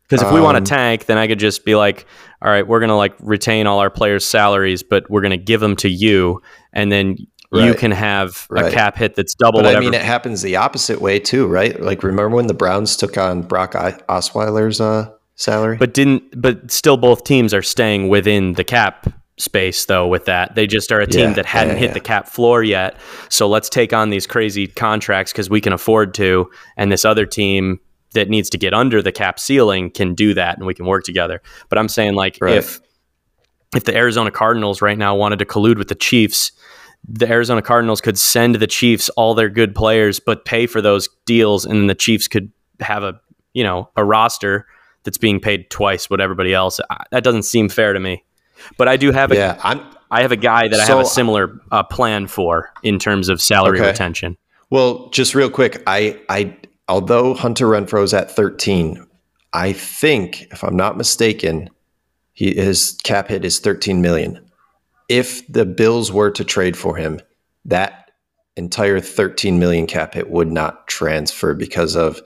B: Because if we want
A: Um,
B: to tank, then I could just be like, all right, we're going to like retain all our players' salaries, but we're going to give them to you. And then you can have a cap hit that's double
A: But
B: whatever.
A: I mean, it happens the opposite way too, right? Like, remember when the Browns took on Brock Osweiler's uh, salary?
B: but didn't, but still both teams are staying within the cap space though with that. They just are a team
A: Yeah,
B: that hadn't
A: yeah,
B: hit
A: yeah.
B: the cap floor yet. So let's take on these crazy contracts because we can afford to. And this other team that needs to get under the cap ceiling can do that and we can work together. But I'm saying like
A: Right.
B: if if the Arizona Cardinals right now wanted to collude with the Chiefs, the Arizona Cardinals could send the Chiefs all their good players, but pay for those deals, and then the Chiefs could have a you know a roster that's being paid twice what everybody else. I, that doesn't seem fair to me. But I do have a
A: yeah, I'm.
B: I have a guy that I have a similar uh, plan for in terms of salary
A: Okay.
B: retention.
A: Well, just real quick, I, I, although Hunter Renfrow's at 13, I think, if I'm not mistaken, he his cap hit is 13 million. If the Bills were to trade for him, that entire 13 million cap hit would not transfer because of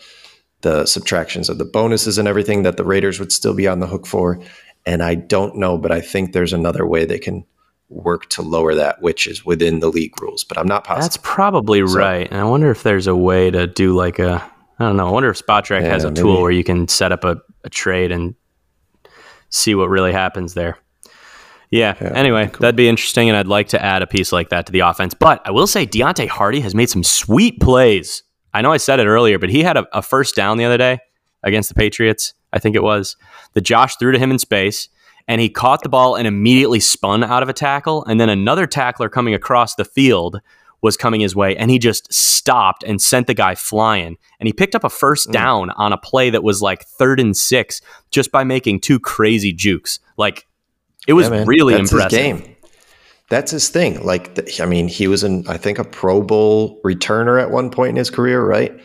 A: the subtractions of the bonuses and everything that the Raiders would still be on the hook for. And I don't know, but I think there's another way they can work to lower that, which is within the league rules. But I'm not positive.
B: That's probably
A: So-
B: right. And I wonder if there's a way to do like a I don't know. I wonder if Spotrac has
A: Yeah,
B: a tool where you can set up a, a trade and see what really happens there. Yeah.
A: Yeah,
B: anyway, that'd be interesting, and I'd like to add a piece like that to the offense. But I will say Deonte Harty has made some sweet plays. I know I said it earlier, but he had a, a first down the other day against the Patriots. I think it was that Josh threw to him in space, and he caught the ball and immediately spun out of a tackle. And then another tackler coming across the field was coming his way, and he just stopped and sent the guy flying. And he picked up a first
A: Mm.
B: down on a play that was like third and six just by making two crazy jukes. Like it was
A: Yeah,
B: really
A: That's
B: impressive.
A: His game. That's his thing. Like, I mean, he was in, I think, a Pro Bowl returner at one point in his career, right?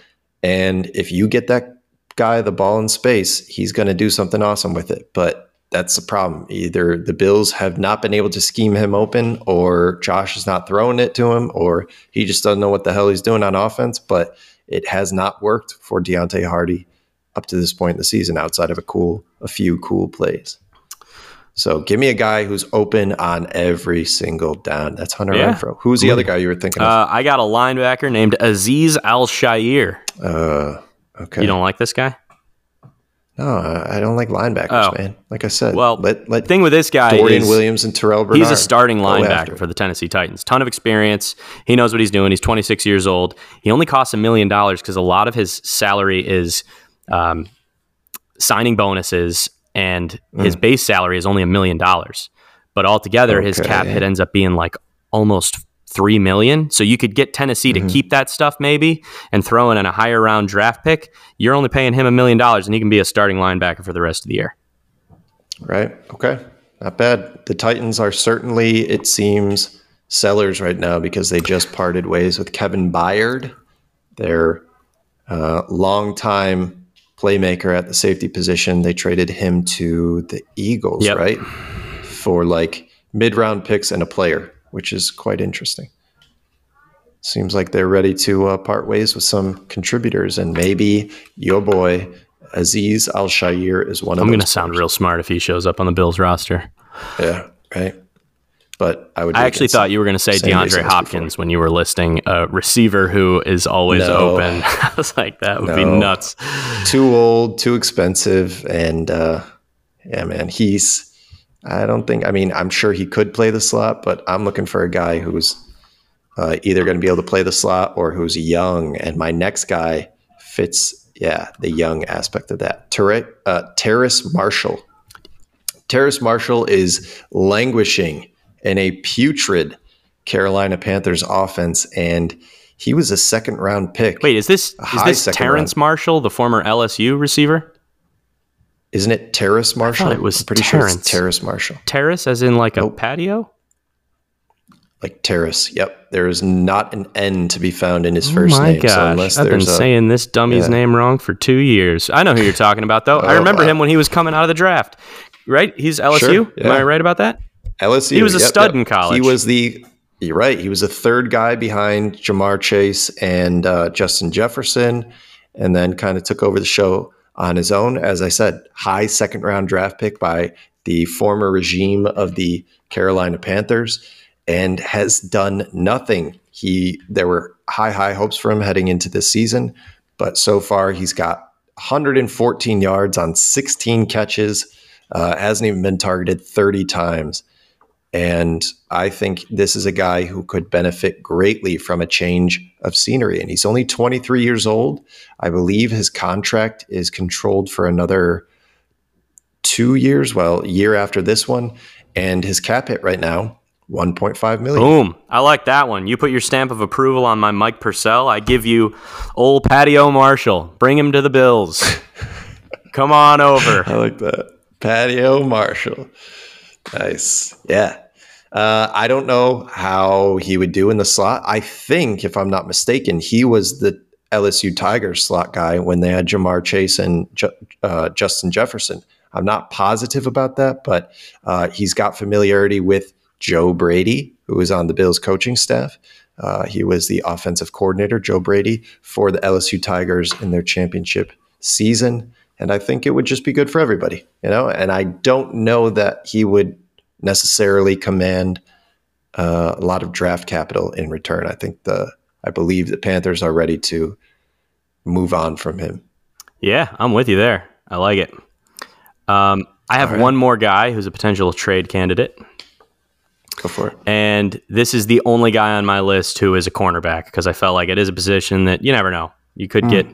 A: And if you get that guy the ball in space, he's going to do something awesome with it. But that's the problem. Either the Bills have not been able to scheme him open, or Josh is not throwing it to him, or he just doesn't know what the hell he's doing on offense. But it has not worked for Deonte Harty up to this point in the season, outside of a cool, a few cool plays. So give me a guy who's open on every single down. That's Hunter
B: Yeah.
A: Renfrow. Who's the other guy you were thinking of?
B: Uh, I got a linebacker named Azeez Al-Shaair.
A: Uh, okay.
B: You don't like this guy?
A: No, I don't like linebackers,
B: Oh.
A: man. Like I said,
B: Well,
A: let let
B: Thing with this guy
A: Dorian
B: is
A: Williams and Terrel Bernard.
B: he's a starting linebacker for the Tennessee Titans. Ton of experience. He knows what he's doing. He's 26 years old. He only costs a million dollars because a lot of his salary is um, signing bonuses, and his base salary is only a million dollars. But altogether, his cap hit ends up being like almost three million. So you could get Tennessee
A: Mm-hmm.
B: to keep that stuff maybe and throw in a higher round draft pick. You're only paying him a million dollars, and he can be a starting linebacker for the rest of the year.
A: Right. Okay. Not bad. The Titans are certainly, it seems, sellers right now because they just parted ways with Kevin Byard, their uh, longtime playmaker at the safety position. They traded him to the Eagles,
B: Yep.
A: right? For like mid round picks and a player, which is quite interesting. Seems like they're ready to uh, part ways with some contributors, and maybe your boy Azeez Al-Shaair is one of them.
B: I'm going to sound real smart if he shows up on the Bills roster.
A: Yeah, right. But I would.
B: I actually thought you were going to say DeAndre Hopkins when you were listing a receiver who is always
A: No.
B: open. I was like, that would be nuts.
A: too old, too expensive, and uh, yeah, man, he's. I don't think. I mean, I'm sure he could play the slot, but I'm looking for a guy who's uh, either going to be able to play the slot or who's young. And my next guy fits, yeah, the young aspect of that. Ter- uh, Terrace Marshall. Terrace Marshall is languishing in a putrid Carolina Panthers offense, and he was a second round pick.
B: Wait, is this is this Terrace round. Marshall, the former LSU receiver?
A: Isn't it Terrace Marshall?
B: it was
A: I'm pretty
B: Terrence.
A: sure it's Terrace Marshall.
B: Terrace, as in like nope. a patio.
A: Like terrace. Yep. There is not an N to be found in his oh first
B: oh my
A: name.
B: Gosh. So unless I've been a, saying this dummy's yeah. name wrong for two years. I know who you're talking about, though. oh, I remember wow. him when he was coming out of the draft. Right? He's LSU. Sure, yeah. Am I right about that?
A: LSU.
B: He was a
A: yep,
B: stud
A: yep.
B: in college.
A: He was the you're right. He was the third guy behind Ja'Marr Chase and uh, Justin Jefferson, and then kind of took over the show on his own. As I said, high second round draft pick by the former regime of the Carolina Panthers, and has done nothing. He there were high high hopes for him heading into this season, but so far he's got 114 yards on 16 catches. Uh, hasn't even been targeted 30 times. And I think this is a guy who could benefit greatly from a change of scenery. And he's only 23 years old. I believe his contract is controlled for another two years, well, a year after this one. And his cap hit right now, 1.5 million.
B: Boom. I like that one. You put your stamp of approval on my Mike Purcell. I give you old Patio Marshall. Bring him to the Bills. Come on over.
A: I like that. Patio Marshall. Nice. Yeah. Uh, I don't know how he would do in the slot. I think, if I'm not mistaken, he was the LSU Tigers slot guy when they had Ja'Marr Chase and uh, Justin Jefferson. I'm not positive about that, but uh, he's got familiarity with Joe Brady, who was on the Bills coaching staff. Uh, he was the offensive coordinator, Joe Brady, for the LSU Tigers in their championship season. And I think it would just be good for everybody, you know. And I don't know that he would necessarily command uh, a lot of draft capital in return. I think the I believe the Panthers are ready to move on from him.
B: Yeah, I'm with you there. I like it. Um, I have right. one more guy who's a potential trade candidate.
A: Go for it.
B: And this is the only guy on my list who is a cornerback because I felt like it is a position that you never know. You could mm. get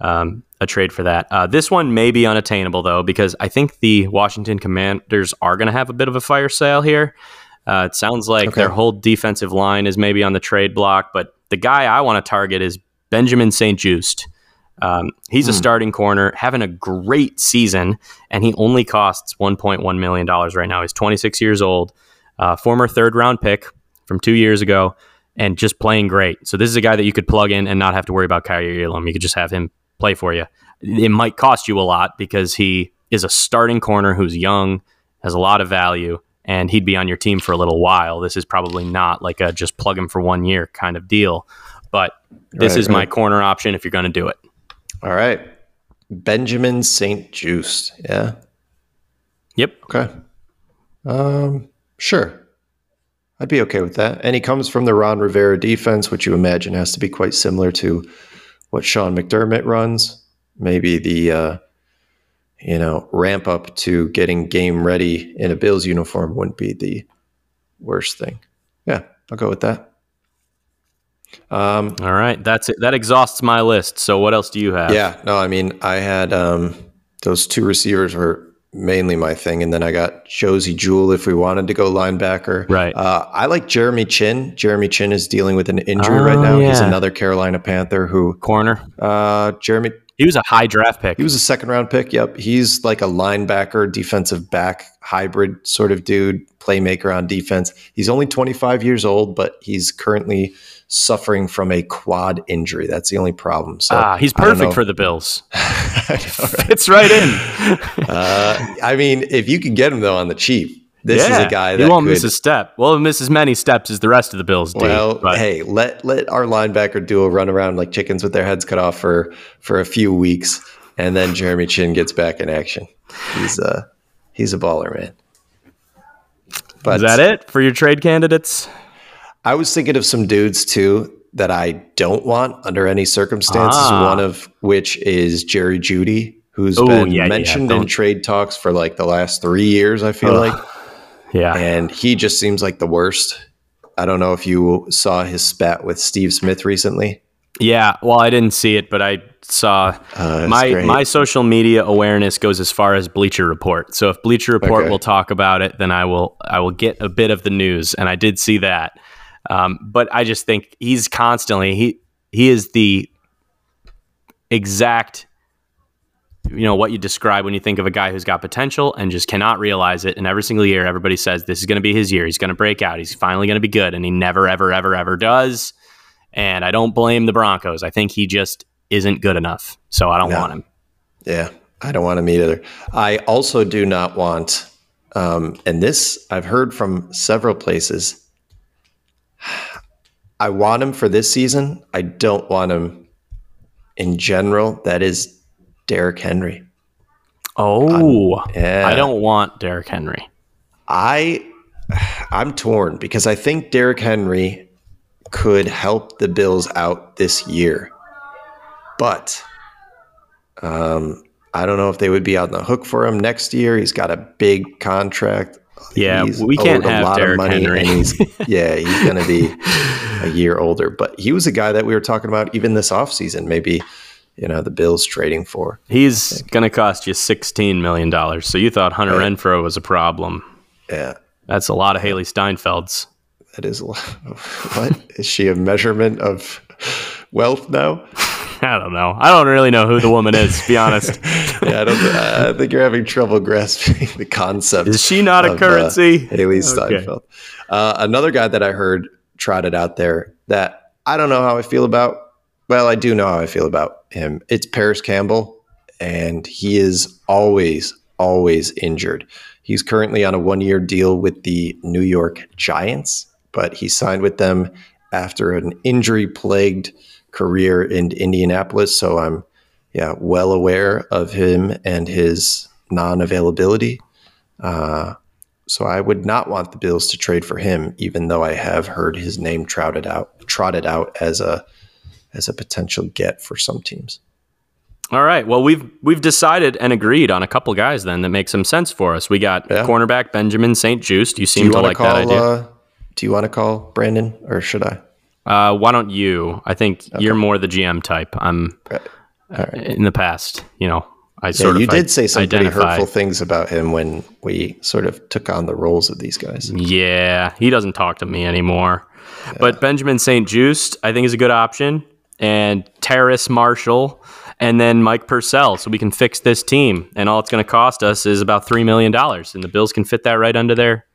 B: um, a trade for that. Uh, this one may be unattainable though, because I think the Washington Commanders are going to have a bit of a fire sale here. Uh, it sounds like okay. their whole defensive line is maybe on the trade block, but the guy I want to target is Benjamin St-Juste. Um, he's a hmm. starting corner, having a great season, and he only costs $1.1 million right now. He's 26 years old, uh, former third round pick from two years ago, and just playing great. So, this is a guy that you could plug in and not have to worry about Kaiir Elam. You could just have him play for you. It might cost you a lot because he is a starting corner who's young, has a lot of value, and he'd be on your team for a little while. This is probably not like a just plug him for one year kind of deal. But this right, is right. my corner option if you're going to do it.
A: All right. Benjamin St-Juste. Yeah.
B: Yep.
A: Okay. Um, sure. I'd be okay with that. And he comes from the Ron Rivera defense, which you imagine has to be quite similar to what Sean McDermott runs. Maybe the uh, you know ramp up to getting game ready in a Bills uniform wouldn't be the worst thing. Yeah, I'll go with that.
B: Um, All right, that's it. That exhausts my list. So what else do you have?
A: Yeah, no, I mean I had um, those two receivers were mainly my thing. And then I got Josey Jewell if we wanted to go linebacker.
B: Right.
A: Uh, I like Jeremy Chinn. Jeremy Chinn is dealing with an injury oh, right now. Yeah. He's another Carolina Panther who
B: corner.
A: Uh, Jeremy.
B: He was a high draft pick.
A: He was a second round pick. Yep. He's like a linebacker, defensive back hybrid sort of dude, playmaker on defense. He's only 25 years old, but he's currently suffering from a quad injury. That's the only problem. So
B: ah, he's perfect for the Bills. know, right? Fits right in.
A: uh, I mean, if you can get him though on the cheap, this yeah, is a guy that
B: he won't
A: could,
B: miss a step. Well, miss as many steps as the rest of the Bills do.
A: Well, but. hey, let let our linebacker duo run around like chickens with their heads cut off for for a few weeks, and then Jeremy Chinn gets back in action. He's uh he's a baller, man.
B: But is that it for your trade candidates?
A: I was thinking of some dudes too that I don't want under any circumstances. Ah. One of which is Jerry Jeudy, who's Ooh, been yeah, mentioned yeah, in trade talks for like the last three years. I feel Ugh. like,
B: yeah,
A: and he just seems like the worst. I don't know if you saw his spat with Steve Smith recently.
B: Yeah, well, I didn't see it, but I saw
A: Uh,
B: my
A: great.
B: my social media awareness goes as far as Bleacher Report. So if Bleacher Report
A: Okay.
B: will talk about it, then I will I will get a bit of the news, and I did see that. Um, but I just think he's constantly he he is the exact you know what you describe when you think of a guy who's got potential and just cannot realize it and every single year everybody says this is going to be his year he's going to break out he's finally going to be good and he never ever ever ever does and i don't blame the broncos i think he just isn't good enough so i don't
A: No.
B: want him
A: Yeah, I don't want him either. I also do not want, um, and this I've heard from several places. I want him for this season. I don't want him in general. That is Derrick Henry.
B: oh
A: Yeah,
B: i don't want Derrick henry
A: I I'm torn because I think Derrick Henry could help the Bills out this year. But um, I don't know if they would be on the hook for him next year. He's got a big contract.
B: Yeah,
A: He's
B: we can't
A: owed a
B: have
A: lot
B: Derrick
A: of money,
B: Henry.
A: and he's yeah, he's going to be a year older. But he was a guy that we were talking about even this offseason. Maybe you know the Bills trading for.
B: he's going to cost you $16 million so you thought hunter
A: Right.
B: renfrow was a problem
A: Yeah,
B: that's a lot of hailee steinfelds
A: that is a lot. what is she a measurement of wealth now?
B: i don't know i don't really know who the woman is to be honest
A: yeah, I don't. I think you're having trouble grasping the concept.
B: is she not a
A: of, uh,
B: currency
A: Hailee
B: Okay.
A: Steinfeld. Uh, another guy that I heard trotted out there that I don't know how I feel about. Well, I do know how I feel about him. It's Parris Campbell, and he is always, always injured. He's currently on a one-year deal with the New York Giants, but he signed with them after an injury-plagued career in Indianapolis. So I'm, yeah, well aware of him and his non-availability. Uh, so I would not want the Bills to trade for him, even though I have heard his name trotted out, trotted out as a as a potential get for some teams.
B: All right. Well, we've we've decided and agreed on a couple guys then that make some sense for us. We got
A: Yeah.
B: cornerback Benjamin St-Juste. You
A: Do
B: seem
A: you
B: to like
A: to
B: that
A: call?
B: idea.
A: Uh, do you want to call Brandon, or should I?
B: Uh, why don't you? I think you're more the GM type. I'm
A: Right.
B: In the past. You know, I
A: Yeah, you did say some pretty hurtful things about him when we sort of took on the roles of these guys.
B: Yeah, he doesn't talk to me anymore. But Benjamin St-Juste, I think, is a good option. And Terrace Marshall, and then Mike Purcell, so we can fix this team. And all it's going to cost us is about three million dollars, and the Bills can fit that right under their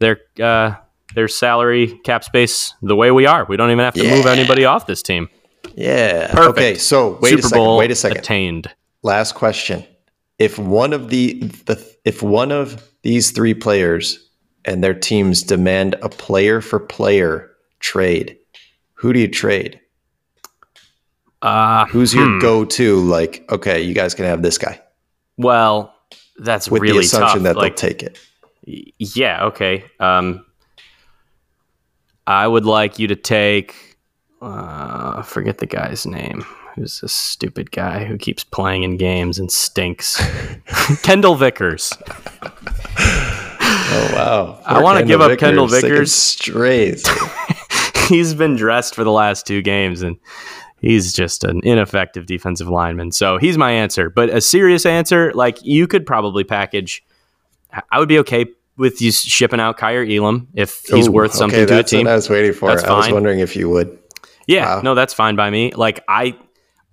B: their uh, their salary cap space the way we are. We don't even have to move anybody off this team.
A: Yeah.
B: Perfect.
A: Okay. So wait
B: Super
A: a second.
B: Bowl
A: Wait a second.
B: attained.
A: Last question. If one of the, the if one of these three players and their teams demand a player for player trade, who do you trade?
B: Uh,
A: Who's your
B: hmm.
A: go-to? Like, okay, you guys can have this guy
B: Well, that's
A: with
B: really
A: the assumption
B: tough.
A: that
B: like,
A: they'll take it.
B: Yeah, okay. Um, I would like you to take. Uh, forget the guy's name. Who's this stupid guy who keeps playing in games and stinks? Kendal Vickers.
A: Oh wow!
B: I wanna give up
A: Kendal
B: Vickers.
A: Strays.
B: he's been dressed for the last two games and he's just an ineffective defensive lineman. So he's my answer. But a serious answer, like you could probably package. I would be okay with you shipping out Kaiir Elam if he's
A: Ooh,
B: worth something
A: okay,
B: to a team.
A: I was waiting for.
B: That's
A: I was wondering if you would.
B: Yeah,
A: Wow.
B: no, that's fine by me. Like I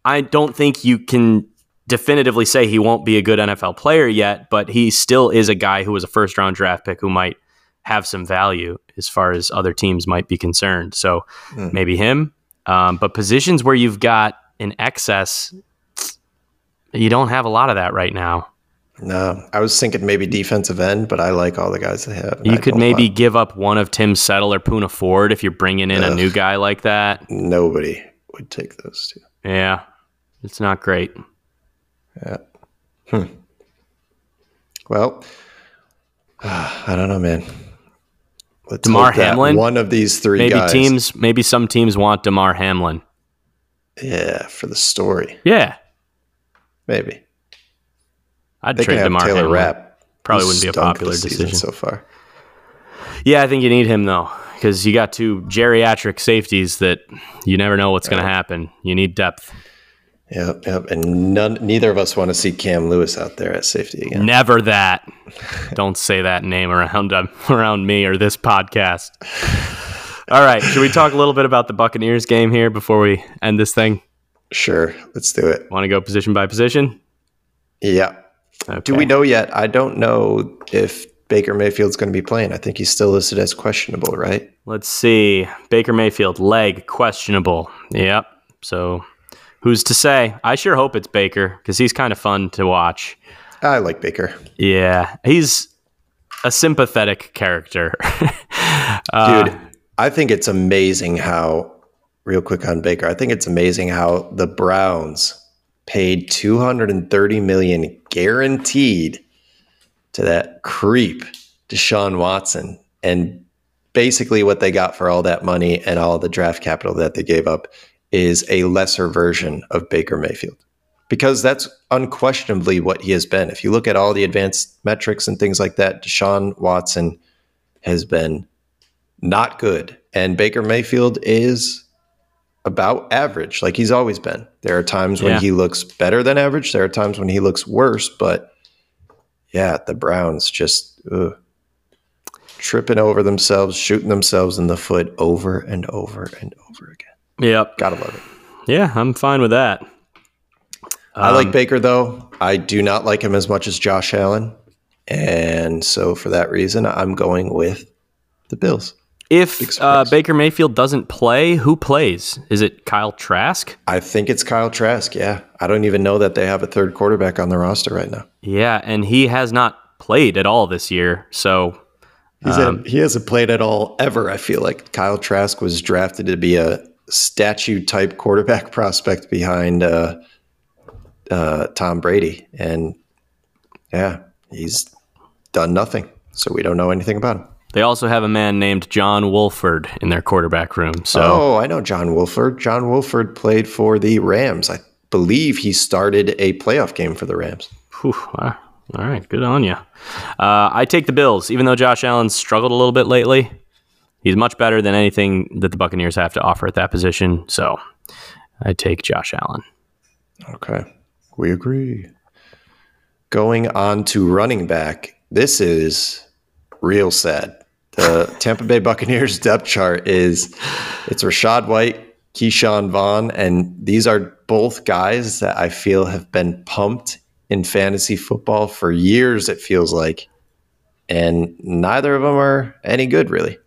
B: I don't think you can definitively say he won't be a good NFL player yet, but he still is a guy who was a first round draft pick who might have some value as far as other teams might be concerned. So
A: Hmm.
B: maybe him. Um, but positions where you've got an excess, you don't have a lot of that right now.
A: No, I was thinking maybe defensive end, but I like all the guys they have.
B: You
A: I
B: could maybe give up one of Tim Settle or Poona Ford if you're bringing in a new guy like that.
A: nobody would take those two.
B: Yeah, it's not great.
A: Yeah. Hmm. Well, I don't know, man. Let's
B: Damar Hamlin?
A: one of these three
B: maybe
A: guys.
B: teams maybe some teams want Damar Hamlin.
A: Yeah, for the story,
B: Yeah.
A: maybe
B: I'd
A: they
B: trade Damar
A: Taylor
B: Hamlin.
A: Rapp.
B: Probably wouldn't be a popular decision.
A: so far.
B: Yeah, I think you need him though, because you got two geriatric safeties that you never know what's going to happen. You need depth.
A: Yep, yep. And none, neither of us want to see Cam Lewis out there at safety again.
B: Never that. Don't say that name around uh, around me or this podcast. All right, should we talk a little bit about the Buccaneers game here before we end this thing?
A: Sure, let's do it.
B: Want to go position by position?
A: Yeah.
B: Okay.
A: Do we know yet? I don't know if Baker Mayfield's going to be playing. I think he's still listed as questionable, right?
B: Let's see. Baker Mayfield leg questionable. Yep. So who's to say? I sure hope it's Baker because he's kind of fun to watch.
A: I like Baker.
B: Yeah, he's a sympathetic character.
A: uh, Dude, I think it's amazing how, real quick on Baker, I think it's amazing how the Browns paid 230 million guaranteed to that creep Deshaun Watson and basically what they got for all that money and all the draft capital that they gave up is a lesser version of Baker Mayfield. Because that's unquestionably what he has been. If you look at all the advanced metrics and things like that, Deshaun Watson has been not good. And Baker Mayfield is about average, like he's always been. There are times when yeah. he looks better than average, there are times when he looks worse, but yeah, the Browns just ugh, tripping over themselves, shooting themselves in the foot over and over and over again.
B: Yep.
A: Gotta love it.
B: Yeah, I'm fine with that.
A: I like um, Baker though. I do not like him as much as Josh Allen. And so for that reason, I'm going with the Bills.
B: If uh, Baker Mayfield doesn't play, who plays? Is it Kyle Trask?
A: I think it's Kyle Trask. Yeah. I don't even know that they have a third quarterback on the roster right now.
B: Yeah. And he has not played at all this year. So
A: um, he hasn't played at all ever. I feel like Kyle Trask was drafted to be a statue type quarterback prospect behind uh, uh, Tom Brady. And yeah, he's done nothing. So we don't know anything about him.
B: They also have a man named John Wolford in their quarterback room. So
A: Oh, I know John Wolford. John Wolford played for the Rams. I believe he started a playoff game for the Rams.
B: Whew, all right, good on you. Uh, I take the Bills, even though Josh Allen's struggled a little bit lately. He's much better than anything that the Buccaneers have to offer at that position. So I take Josh Allen.
A: Okay, we agree. Going on to running back, this is real sad. The Tampa Bay Buccaneers depth chart is it's Rachaad White, Ke'Shawn Vaughn, and these are both guys that I feel have been pumped in fantasy football for years, it feels like. And neither of them are any good, really.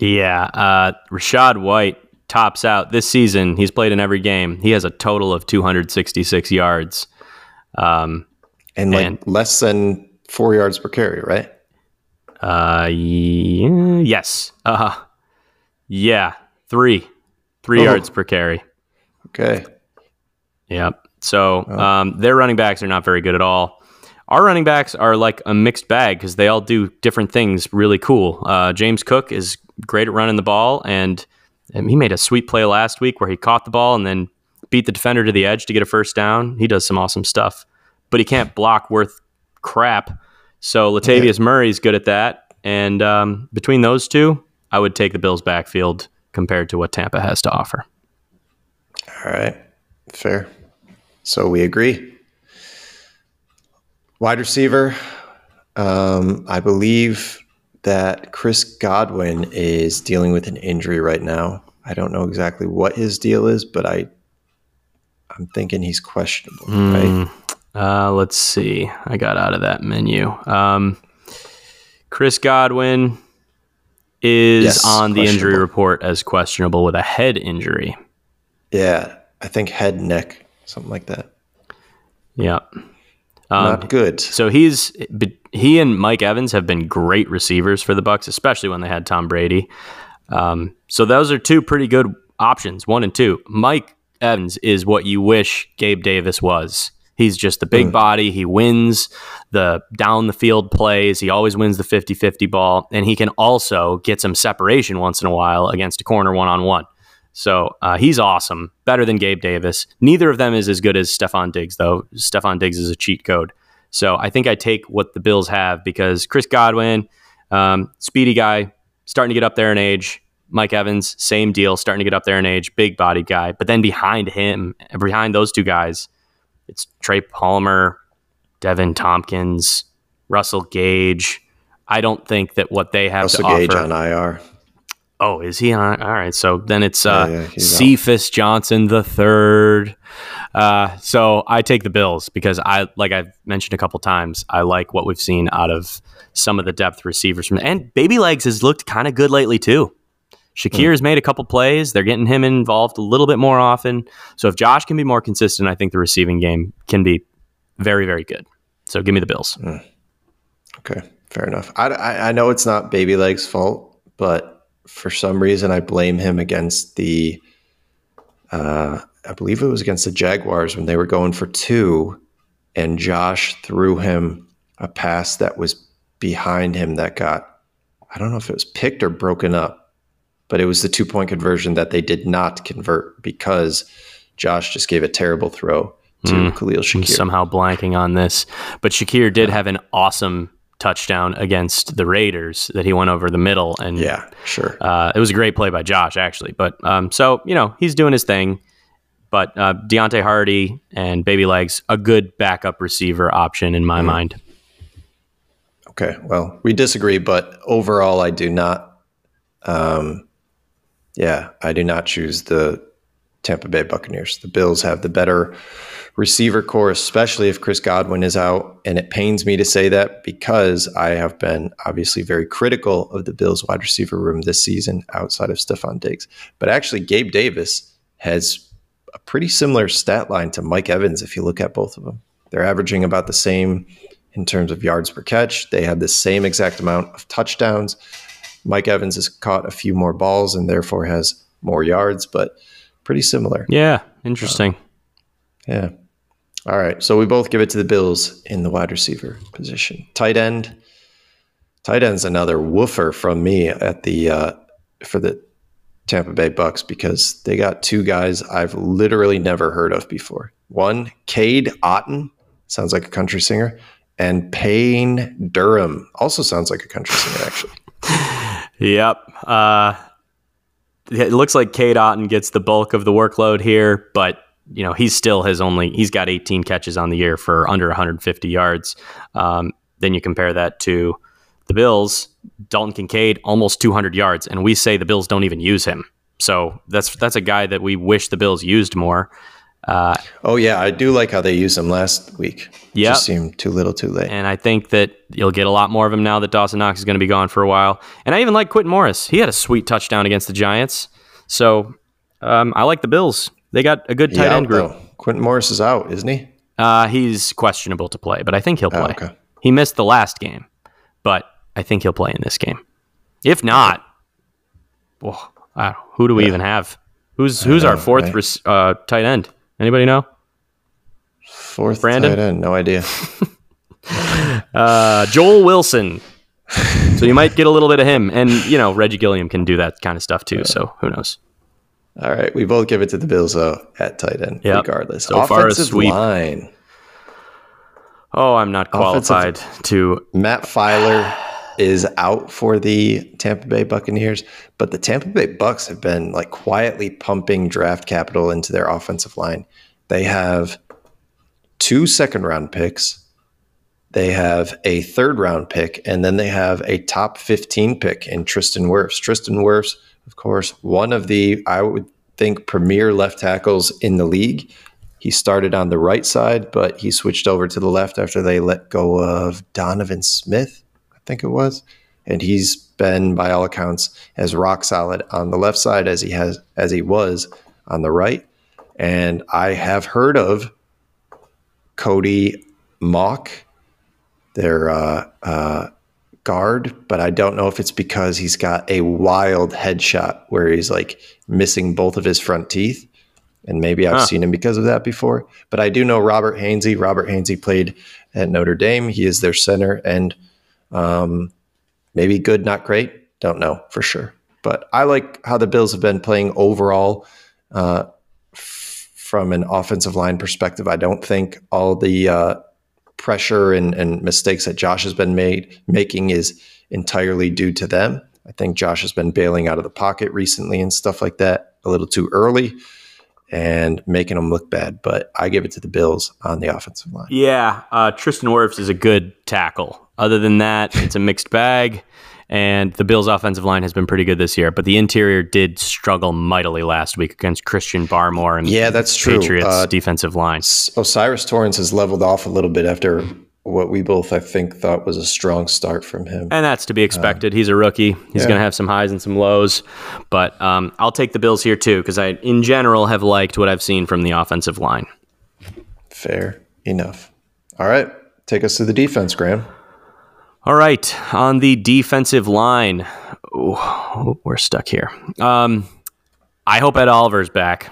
B: Yeah. Uh, Rachaad White tops out this season. He's played in every game. He has a total of 266 yards. Um,
A: and like and, less than four yards per carry, right?
B: Uh, yeah, yes. Uh, yeah, three, three oh. yards per carry.
A: Okay.
B: Yep. So um, their running backs are not very good at all. Our running backs are like a mixed bag because they all do different things really cool. Uh, James Cook is great at running the ball, and, and he made a sweet play last week where he caught the ball and then beat the defender to the edge to get a first down. He does some awesome stuff, but he can't block worth crap so Latavius yeah. is good at that. And um, between those two, I would take the Bills' backfield compared to what Tampa has to offer.
A: All right. Fair. So we agree. Wide receiver. Um, I believe that Chris Godwin is dealing with an injury right now. I don't know exactly what his deal is, but I I'm thinking he's questionable, mm. right?
B: Uh, let's see. I got out of that menu. Um, Chris Godwin is yes, on the injury report as questionable with a head injury.
A: Yeah, I think head neck, something like that.
B: Yeah.
A: Um, Not good.
B: So he's he and Mike Evans have been great receivers for the Bucks, especially when they had Tom Brady. Um, so those are two pretty good options, one and two. Mike Evans is what you wish Gabe Davis was He's just the big mm. body. He wins the down the field plays. He always wins the 50 50 ball. And he can also get some separation once in a while against a corner one on one. So uh, he's awesome, better than Gabe Davis. Neither of them is as good as Stefon Diggs, though. Stefon Diggs is a cheat code. So I think I take what the Bills have because Chris Godwin, um, speedy guy, starting to get up there in age, Mike Evans, same deal, starting to get up there in age, big body guy. But then behind him, behind those two guys, it's Trey Palmer, Deven Thompkins, Russell Gage. I don't think that what they have
A: Russell
B: to
A: Gage
B: offer.
A: on IR.
B: Oh, is he on? All right. So then it's uh,
A: Yeah, yeah, he's out.
B: Cephas Johnson the third. Uh, so I take the Bills because I, like I've mentioned a couple times, I like what we've seen out of some of the depth receivers from, and Baby Legs has looked kind of good lately too. Shakir has made a couple plays. They're getting him involved a little bit more often. So if Josh can be more consistent, I think the receiving game can be very, very good. So give me the Bills.
A: Okay, fair enough. I, I, I know it's not Baby Leg's fault, but for some reason I blame him against the. Uh, I believe it was against the Jaguars when they were going for two, and Josh threw him a pass that was behind him that got. I don't know if it was picked or broken up, but it was the two point conversion that they did not convert because Josh just gave a terrible throw to
B: Mm.
A: Khalil
B: I'm
A: Shakir.
B: somehow blanking on this. But Shakir did have an awesome touchdown against the Raiders that he went over the middle. And
A: yeah, sure.
B: uh, it was a great play by Josh, actually. But um, so, you know, he's doing his thing. But uh, Deonte Harty and Baby Legs, a good backup receiver option in my mind.
A: Okay, well, we disagree, but overall, I do not. Um, yeah, I do not choose the Tampa Bay Buccaneers. The Bills have the better receiver corps, especially if Chris Godwin is out. And it pains me to say that because I have been obviously very critical of the Bills wide receiver room this season outside of Stefon Diggs. But actually, Gabe Davis has a pretty similar stat line to Mike Evans if you look at both of them. They're averaging about the same in terms of yards per catch. They have the same exact amount of touchdowns. Mike Evans has caught a few more balls and therefore has more yards, but pretty similar.
B: Yeah, interesting.
A: Yeah. All right. So we both give it to the Bills in the wide receiver position. Tight end. Tight end's another woofer from me at the uh, for the Tampa Bay Bucks because they got two guys I've literally never heard of before. One, Cade Otton, sounds like a country singer, and Payne Durham also sounds like a country singer actually.
B: Yep. Uh, it looks like Cade Otton gets the bulk of the workload here, but you know he's still has only he's got 18 catches on the year for under 150 yards. Um, then you compare that to the Bills, Dalton Kincaid almost 200 yards, and we say the Bills don't even use him. So that's that's a guy that we wish the Bills used more. Uh,
A: Oh yeah, I do like how they used him last week. Just seemed too little too late.
B: and I think that you'll get a lot more of him now that Dawson Knox is going to be gone for a while. And I even like Quintin Morris. He had a sweet touchdown against the Giants. So um, I like the Bills. They got a good tight
A: out,
B: end group.
A: though. Quintin Morris is out, isn't he?
B: Uh, he's questionable to play, but I think he'll play.
A: Oh, okay.
B: He missed the last game, but I think he'll play in this game. If not, well, uh, who do we even have? Who's who's our fourth
A: right?
B: res- uh, tight end? Anybody know?
A: Fourth
B: Brandon?
A: tight end, no idea.
B: Uh, Joel Wilson. so you might get a little bit of him, and you know Reggie Gilliam can do that kind of stuff too. So who knows?
A: All right, we both give it to the Bills though at tight end,
B: Yep.
A: regardless.
B: So far, a
A: Offensive
B: sweep.
A: line.
B: Oh, I'm not qualified to.
A: Matt Feiler is out for the Tampa Bay Buccaneers, but the Tampa Bay Bucks have been like quietly pumping draft capital into their offensive line. They have two second round picks. They have a third round pick, and then they have a top 15 pick in Tristan Wirfs. Tristan Wirfs, of course, one of the, I would think, premier left tackles in the league. He started on the right side, but he switched over to the left after they let go of Donovan Smith, think it was. And he's been, by all accounts, as rock solid on the left side as he has as he was on the right. And I have heard of Cody Mauch, their uh, uh, guard, but I don't know if it's because he's got a wild headshot where he's like missing both of his front teeth. And maybe I've
B: Huh.
A: seen him because of that before. But I do know Robert Hainsey. Robert Hainsey played at Notre Dame. He is their center and um, maybe good, not great. Don't know for sure. But I like how the Bills have been playing overall uh, f- from an offensive line perspective. I don't think all the uh, pressure and, and mistakes that Josh has been made making is entirely due to them. I think Josh has been bailing out of the pocket recently and stuff like that a little too early and making them look bad. But I give it to the Bills on the offensive line.
B: Yeah, uh, Tristan Wirfs is a good tackle. Other than that, it's a mixed bag. And the Bills' offensive line has been pretty good this year, but the interior did struggle mightily last week against Christian Barmore and
A: yeah, that's true.
B: Patriots uh, defensive line.
A: O'Cyrus Torrence has leveled off a little bit after what we both, I think, thought was a strong start from him.
B: And that's to be expected. Um, He's a rookie. He's yeah. going to have some highs and some lows. But um, I'll take the Bills here too because I, in general, have liked what I've seen from the offensive line.
A: Fair enough. All right, take us to the defense, Graham.
B: All right, on the defensive line, Ooh, we're stuck here. Um, I hope Ed Oliver's back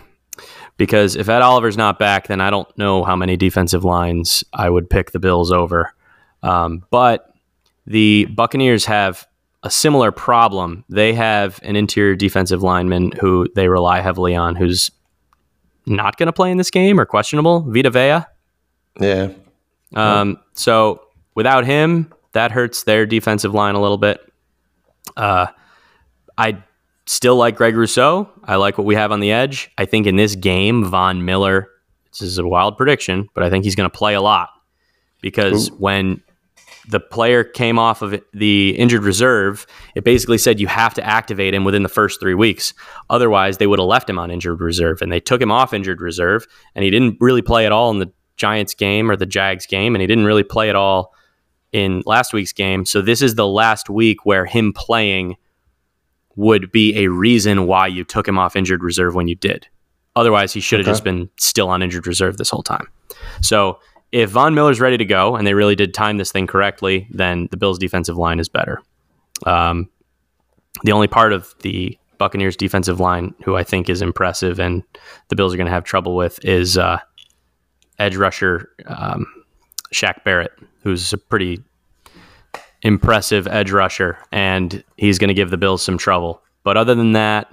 B: because if Ed Oliver's not back, then I don't know how many defensive lines I would pick the Bills over. Um, but the Buccaneers have a similar problem. They have an interior defensive lineman who they rely heavily on, who's not going to play in this game or questionable, Vita Vea.
A: Yeah.
B: Um, so without him, that hurts their defensive line a little bit. Uh, I still like Greg Rousseau. I like what we have on the edge. I think in this game, Von Miller, this is a wild prediction, but I think he's going to play a lot because Ooh. when the player came off of the injured reserve, it basically said you have to activate him within the first three weeks. Otherwise, they would have left him on injured reserve. And they took him off injured reserve, and he didn't really play at all in the Giants game or the Jags game, and he didn't really play at all in last week's game. So this is the last week where him playing would be a reason why you took him off injured reserve when you did. Otherwise, he should have okay. just been still on injured reserve this whole time. So if Von Miller's ready to go and they really did time this thing correctly, then the Bills' defensive line is better. Um, the only part of the Buccaneers' defensive line who I think is impressive and the Bills are going to have trouble with is uh, edge rusher um, Shaq Barrett who's a pretty impressive edge rusher, and he's going to give the Bills some trouble. But other than that,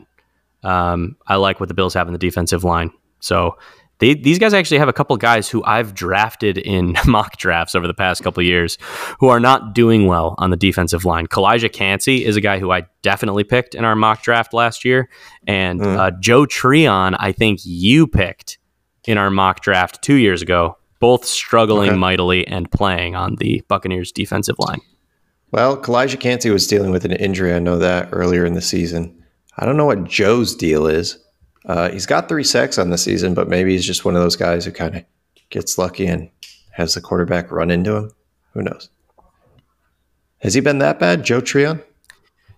B: um, I like what the Bills have in the defensive line. So they, these guys actually have a couple guys who I've drafted in mock drafts over the past couple years who are not doing well on the defensive line. Calijah Kancey is a guy who I definitely picked in our mock draft last year. And mm. uh, Joe Tryon, I think you picked in our mock draft two years ago both struggling okay. mightily and playing on the Buccaneers defensive line.
A: Well, Calijah Kancey was dealing with an injury. I know that earlier in the season. I don't know what Joe's deal is. Uh, he's got three sacks on the season, but maybe he's just one of those guys who kind of gets lucky and has the quarterback run into him. Who knows? Has he been that bad, Joe Tryon?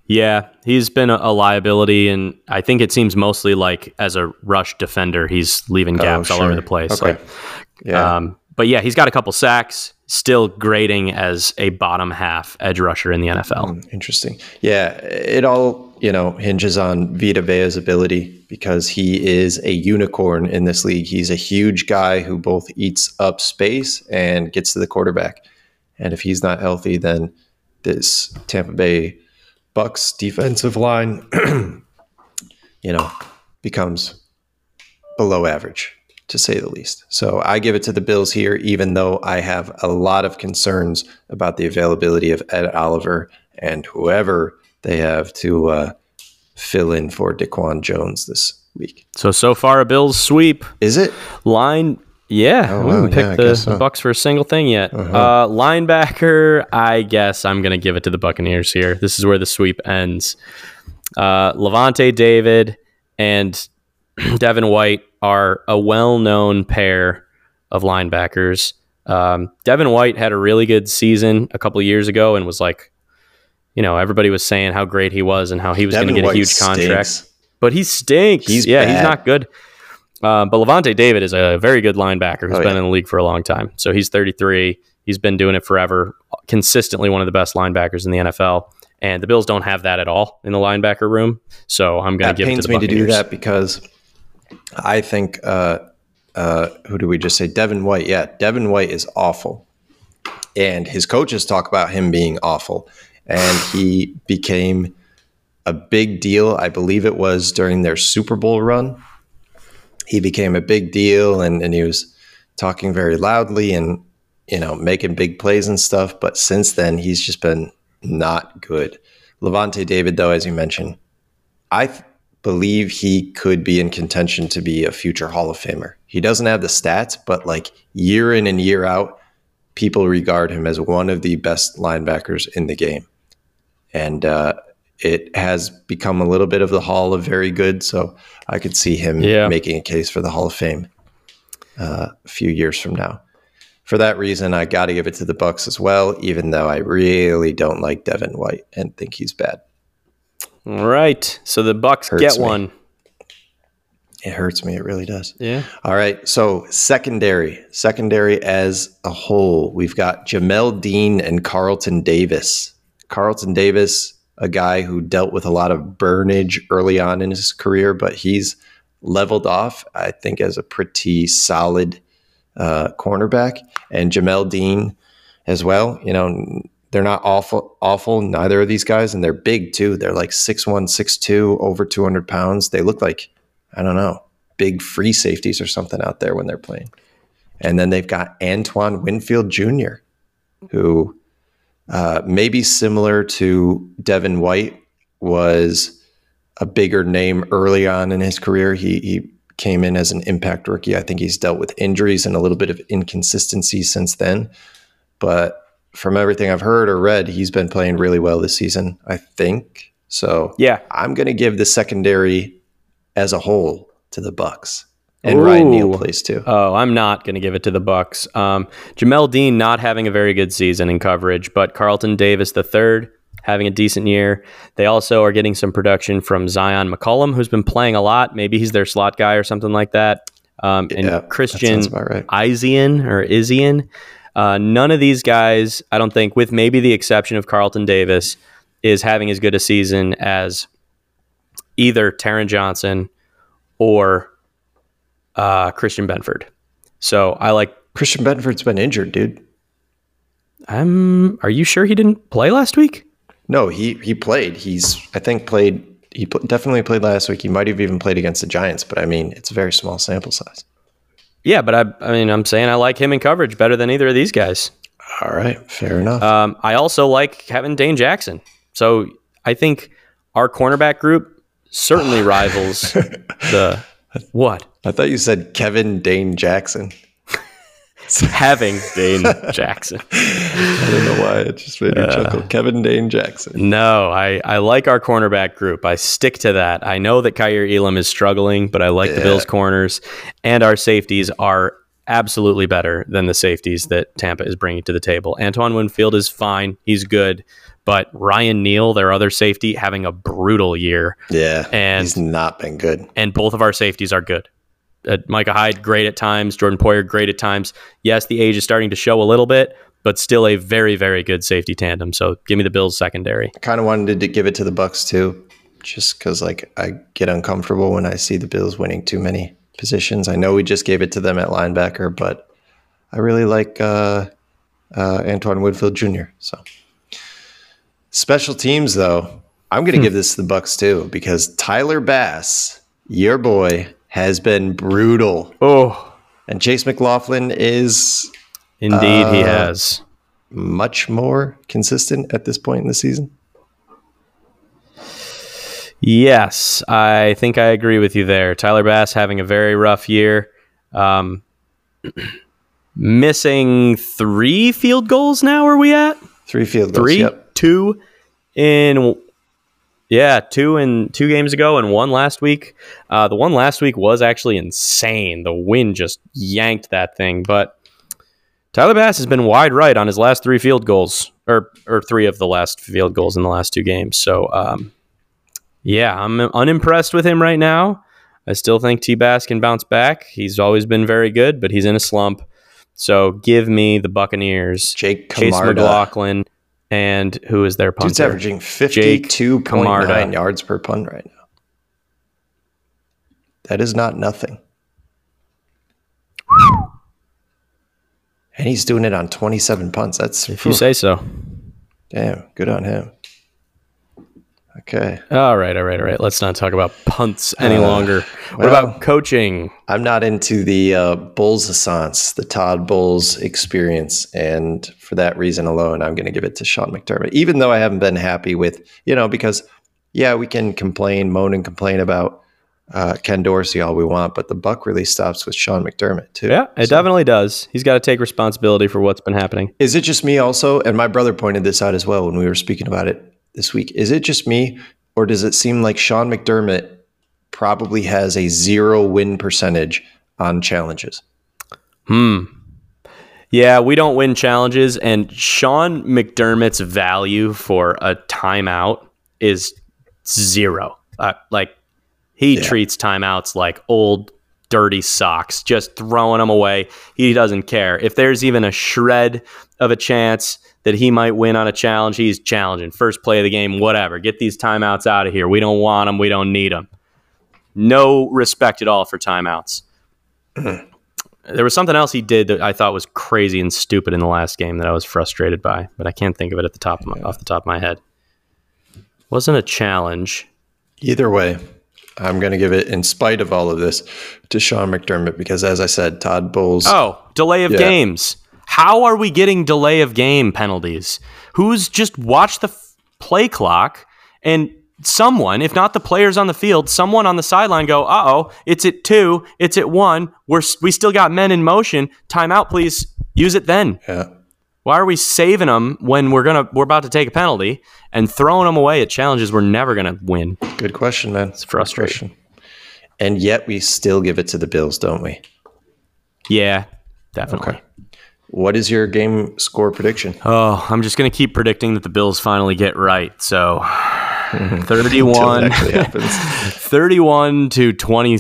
B: Yeah, he's been a, a, liability, and I think it seems mostly like as a rush defender, he's leaving oh, gaps oh, sure. all over the place. Okay. Like, yeah. Um, but yeah, he's got a couple sacks, still grading as a bottom half edge rusher in the NFL. Mm,
A: interesting. Yeah, it all, you know, hinges on Vita Vea's ability because he is a unicorn in this league. He's a huge guy who both eats up space and gets to the quarterback. And if he's not healthy, then this Tampa Bay Bucks defensive line, you know, becomes below average to say the least. So I give it to the Bills here, even though I have a lot of concerns about the availability of Ed Oliver and whoever they have to uh, fill in for DaQuan Jones this week.
B: So so far a Bills sweep.
A: Is it
B: line? Yeah, oh, we haven't picked yeah, the, so. Bucks for a single thing yet. Uh-huh. Uh, linebacker, I guess I'm going to give it to the Buccaneers here. This is where the sweep ends. Uh, Lavonte David and Devin White are a well-known pair of linebackers. Um, Devin White had a really good season a couple years ago and was like, you know, everybody was saying how great he was and how he was going to get White a huge stinks. contract. But he stinks. He's yeah, bad. he's not good. Uh, but Lavonte David is a very good linebacker who's oh, been yeah. in the league for a long time. So he's 33. He's been doing it forever. Consistently one of the best linebackers in the NFL. And the Bills don't have that at all in the linebacker room. So I'm going to give it to the me to do that
A: because I think uh, uh, who do we just say? Devin White. Yeah, Devin White is awful, and his coaches talk about him being awful, and he became a big deal. I believe it was during their Super Bowl run he became a big deal and, and he was talking very loudly and you know making big plays and stuff but since then he's just been not good Lavonte David, though, as you mentioned, I th- believe he could be in contention to be a future Hall of Famer. He doesn't have the stats, but like year in and year out, people regard him as one of the best linebackers in the game. And uh, it has become a little bit of the Hall of Very Good. So I could see him
B: Yeah.
A: making a case for the Hall of Fame uh, a few years from now. For that reason, I got to give it to the Bucks as well, even though I really don't like Devin White and think he's bad.
B: All right. So the Bucks
A: Hurts
B: get
A: me.
B: one.
A: It hurts me. It really does.
B: Yeah.
A: All right. So secondary, secondary as a whole, we've got Jamel Dean and Carlton Davis. Carlton Davis, a guy who dealt with a lot of burnage early on in his career, but he's leveled off, I think, as a pretty solid uh, cornerback. And Jamel Dean as well. You know, they're not awful, awful. Neither of these guys, and they're big too. They're like six one, six two, over two hundred pounds. They look like I don't know, big free safeties or something out there when they're playing. And then they've got Antoine Winfield Jr., who uh, maybe similar to Devin White was a bigger name early on in his career. He, he came in as an impact rookie. I think he's dealt with injuries and a little bit of inconsistency since then. But from everything I've heard or read, he's been playing really well this season, I think. So
B: Yeah.
A: I'm going to give the secondary as a whole to the Bucks. And Ryan Neal
B: Ooh.
A: plays too.
B: Oh, I'm not going to give it to the Bucks. Um, Jamel Dean not having a very good season in coverage, but Carlton Davis the third having a decent year. They also are getting some production from Zyon McCollum, who's been playing a lot. Maybe he's their slot guy or something like that. Um, and
A: Yeah,
B: Christian
A: right.
B: Isian or Isian. Uh, none of these guys, I don't think, with maybe the exception of Carlton Davis, is having as good a season as either Taron Johnson or uh, Christian Benford. So I like.
A: Christian Benford's been injured, dude.
B: Um, are you sure he didn't play last week?
A: No, he he played. He's I think played. He pl- definitely played last week. He might have even played against the Giants, but I mean, it's a very small sample size.
B: Yeah, but I, I mean, I'm saying I like him in coverage better than either of these guys.
A: All right, fair enough.
B: Um, I also like Kevin Dane Jackson. So I think our cornerback group certainly rivals the what
A: I thought you said Kevin Dane Jackson.
B: having Dane Jackson.
A: I don't know why it just made me chuckle. Kevin Dane Jackson.
B: No, I, I like our cornerback group. I stick to that. I know that Kaiir Elam is struggling, but I like the Bills corners, and our safeties are absolutely better than the safeties that Tampa is bringing to the table. Antoine Winfield is fine; he's good, but Ryan Neal, their other safety, having a brutal year,
A: Yeah,
B: And-
A: he's not been good.
B: and both of our safeties are good. Uh, Micah Hyde, great at times. Jordan Poyer, great at times. Yes, the age is starting to show a little bit, but still a very, very good safety tandem. So give me the Bills secondary.
A: I kind of wanted to give it to the Bucks too, just because like I get uncomfortable when I see the Bills winning too many positions. I know we just gave it to them at linebacker, but I really like uh, uh, Antoine Woodfield Jr. So special teams, though, I'm going to give this to the Bucks too because Tyler Bass, your boy, has been brutal,
B: Oh,
A: and Chase McLaughlin is
B: indeed, he
A: Uh,
B: has.
A: much more consistent at this point in the season.
B: Yes, I think I agree with you there. Tyler Bass having a very rough year. Um, missing three field goals now, are we at?
A: Three field goals.
B: Three?
A: Yep.
B: Two in. Yeah, two in two games ago and one last week. Uh, the one last week was actually insane. The wind just yanked that thing. But Tyler Bass has been wide right on his last three field goals, or or three of the last field goals in the last two games. So, um, yeah, I'm unimpressed with him right now. I still think T Bass can bounce back. He's always been very good, but he's in a slump. So give me the Buccaneers,
A: Jake
B: Chase McLaughlin, and who is their punter?
A: Dude's averaging 52.9 yards per punt right now. That is not nothing. And he's doing it on 27 punts. That's
B: If you say so.
A: damn good on him. Okay.
B: All right, all right, all right. Let's not talk about punts any
A: Uh,
B: longer. What
A: well-
B: about coaching?
A: I'm not into the uh, Bulls Assance, the Todd Bowles experience. And for that reason alone, I'm going to give it to Sean McDermott, even though I haven't been happy with, you know, because, yeah, we can complain, moan, and complain about uh, Ken Dorsey all we want, but the buck really stops with Sean McDermott, too.
B: Yeah, it
A: So-
B: definitely does. He's got to take responsibility for what's been happening.
A: Is it just me also? And my brother pointed this out as well when we were speaking about it this week. Is it just me, or does it seem like Sean McDermott probably has a zero win percentage on challenges?
B: Hmm. Yeah, we don't win challenges, and Sean McDermott's value for a timeout is zero. Uh, like he
A: Yeah.
B: treats timeouts like old dirty socks, just throwing them away. He doesn't care if there's even a shred of a chance that he might win on a challenge. He's challenging first play of the game, whatever. Get these timeouts out of here. We don't want them. We don't need them. No respect at all for timeouts. There was something else he did that I thought was crazy and stupid in the last game that I was frustrated by, but I can't think of it at the top of my, off the top of my head. Wasn't a challenge.
A: Either way, I'm going to give it, in spite of all of this, to Sean McDermott because, as I said, Todd Bowles.
B: Oh, delay of
A: Yeah.
B: games. How are we getting delay of game penalties? Who's just watched the f- play clock and someone, if not the players on the field, someone on the sideline go, "Uh oh, it's at two, it's at one. We're we still got men in motion. Timeout, please. Use it then."
A: Yeah.
B: Why are we saving them when we're gonna we're about to take a penalty and throwing them away at challenges we're never gonna win?
A: Good question, man. It's
B: frustrating.
A: And yet we still give it to the Bills, don't we?
B: Yeah, definitely.
A: Okay. What is your game score prediction?
B: Oh, I'm just gonna keep predicting that the Bills finally get right. So,
A: Until
B: 31, 31 to 20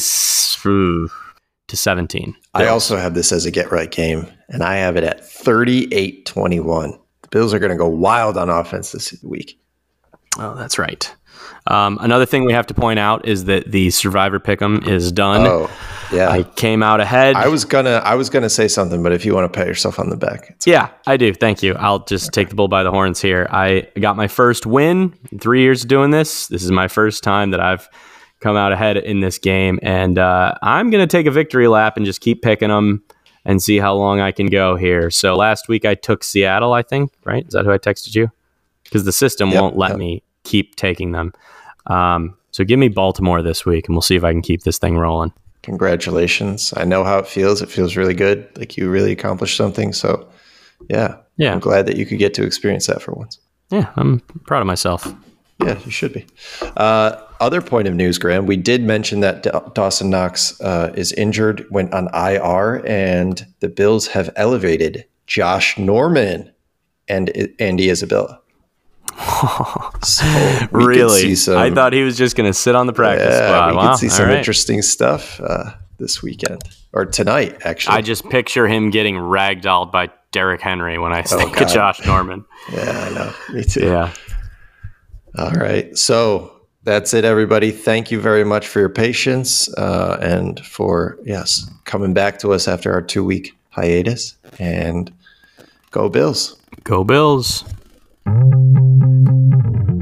B: to 17.
A: I also have this as a get right game, and I have it at 38 21. The Bills are going to go wild on offense this week.
B: Oh, that's right. Um, another thing we have to point out is that the Survivor Pick'em is done.
A: Oh, yeah.
B: I came out ahead.
A: I was gonna, I was gonna say something, but if you want to pat yourself on the back,
B: Yeah, I do. Thank you. I'll just take the bull by the horns here. I got my first win in three years of doing this. This is my first time that I've come out ahead in this game, and uh, I'm going to take a victory lap and just keep picking them and see how long I can go here. So last week I took Seattle, I think. Right? Is that who I texted you? Because the system
A: Yep,
B: won't let
A: yep.
B: me keep taking them. Um, so give me Baltimore this week, and we'll see if I can keep this thing rolling.
A: congratulations. I know how it feels. It feels really good. Like you really accomplished something. So, yeah,
B: Yeah.
A: I'm glad that you could get to experience that for once.
B: Yeah, I'm proud of myself.
A: Yeah, you should be. Uh, other point of news, Graham, we did mention that Da- Dawson Knox uh, is injured, went on IR, and the Bills have elevated Josh Norman and Andy Isabella. So
B: really?
A: some,
B: I thought he was just going to sit on the practice
A: yeah,
B: spot.
A: we
B: Wow.
A: could see some
B: right.
A: interesting stuff uh, this weekend or tonight, actually.
B: I just picture him getting ragdolled by Derrick Henry when I think
A: God.
B: of Josh Norman.
A: yeah, I know. Me too.
B: Yeah.
A: All right. So that's it, everybody. Thank you very much for your patience uh, and for, yes, coming back to us after our two week hiatus. And go Bills.
B: Go Bills. Música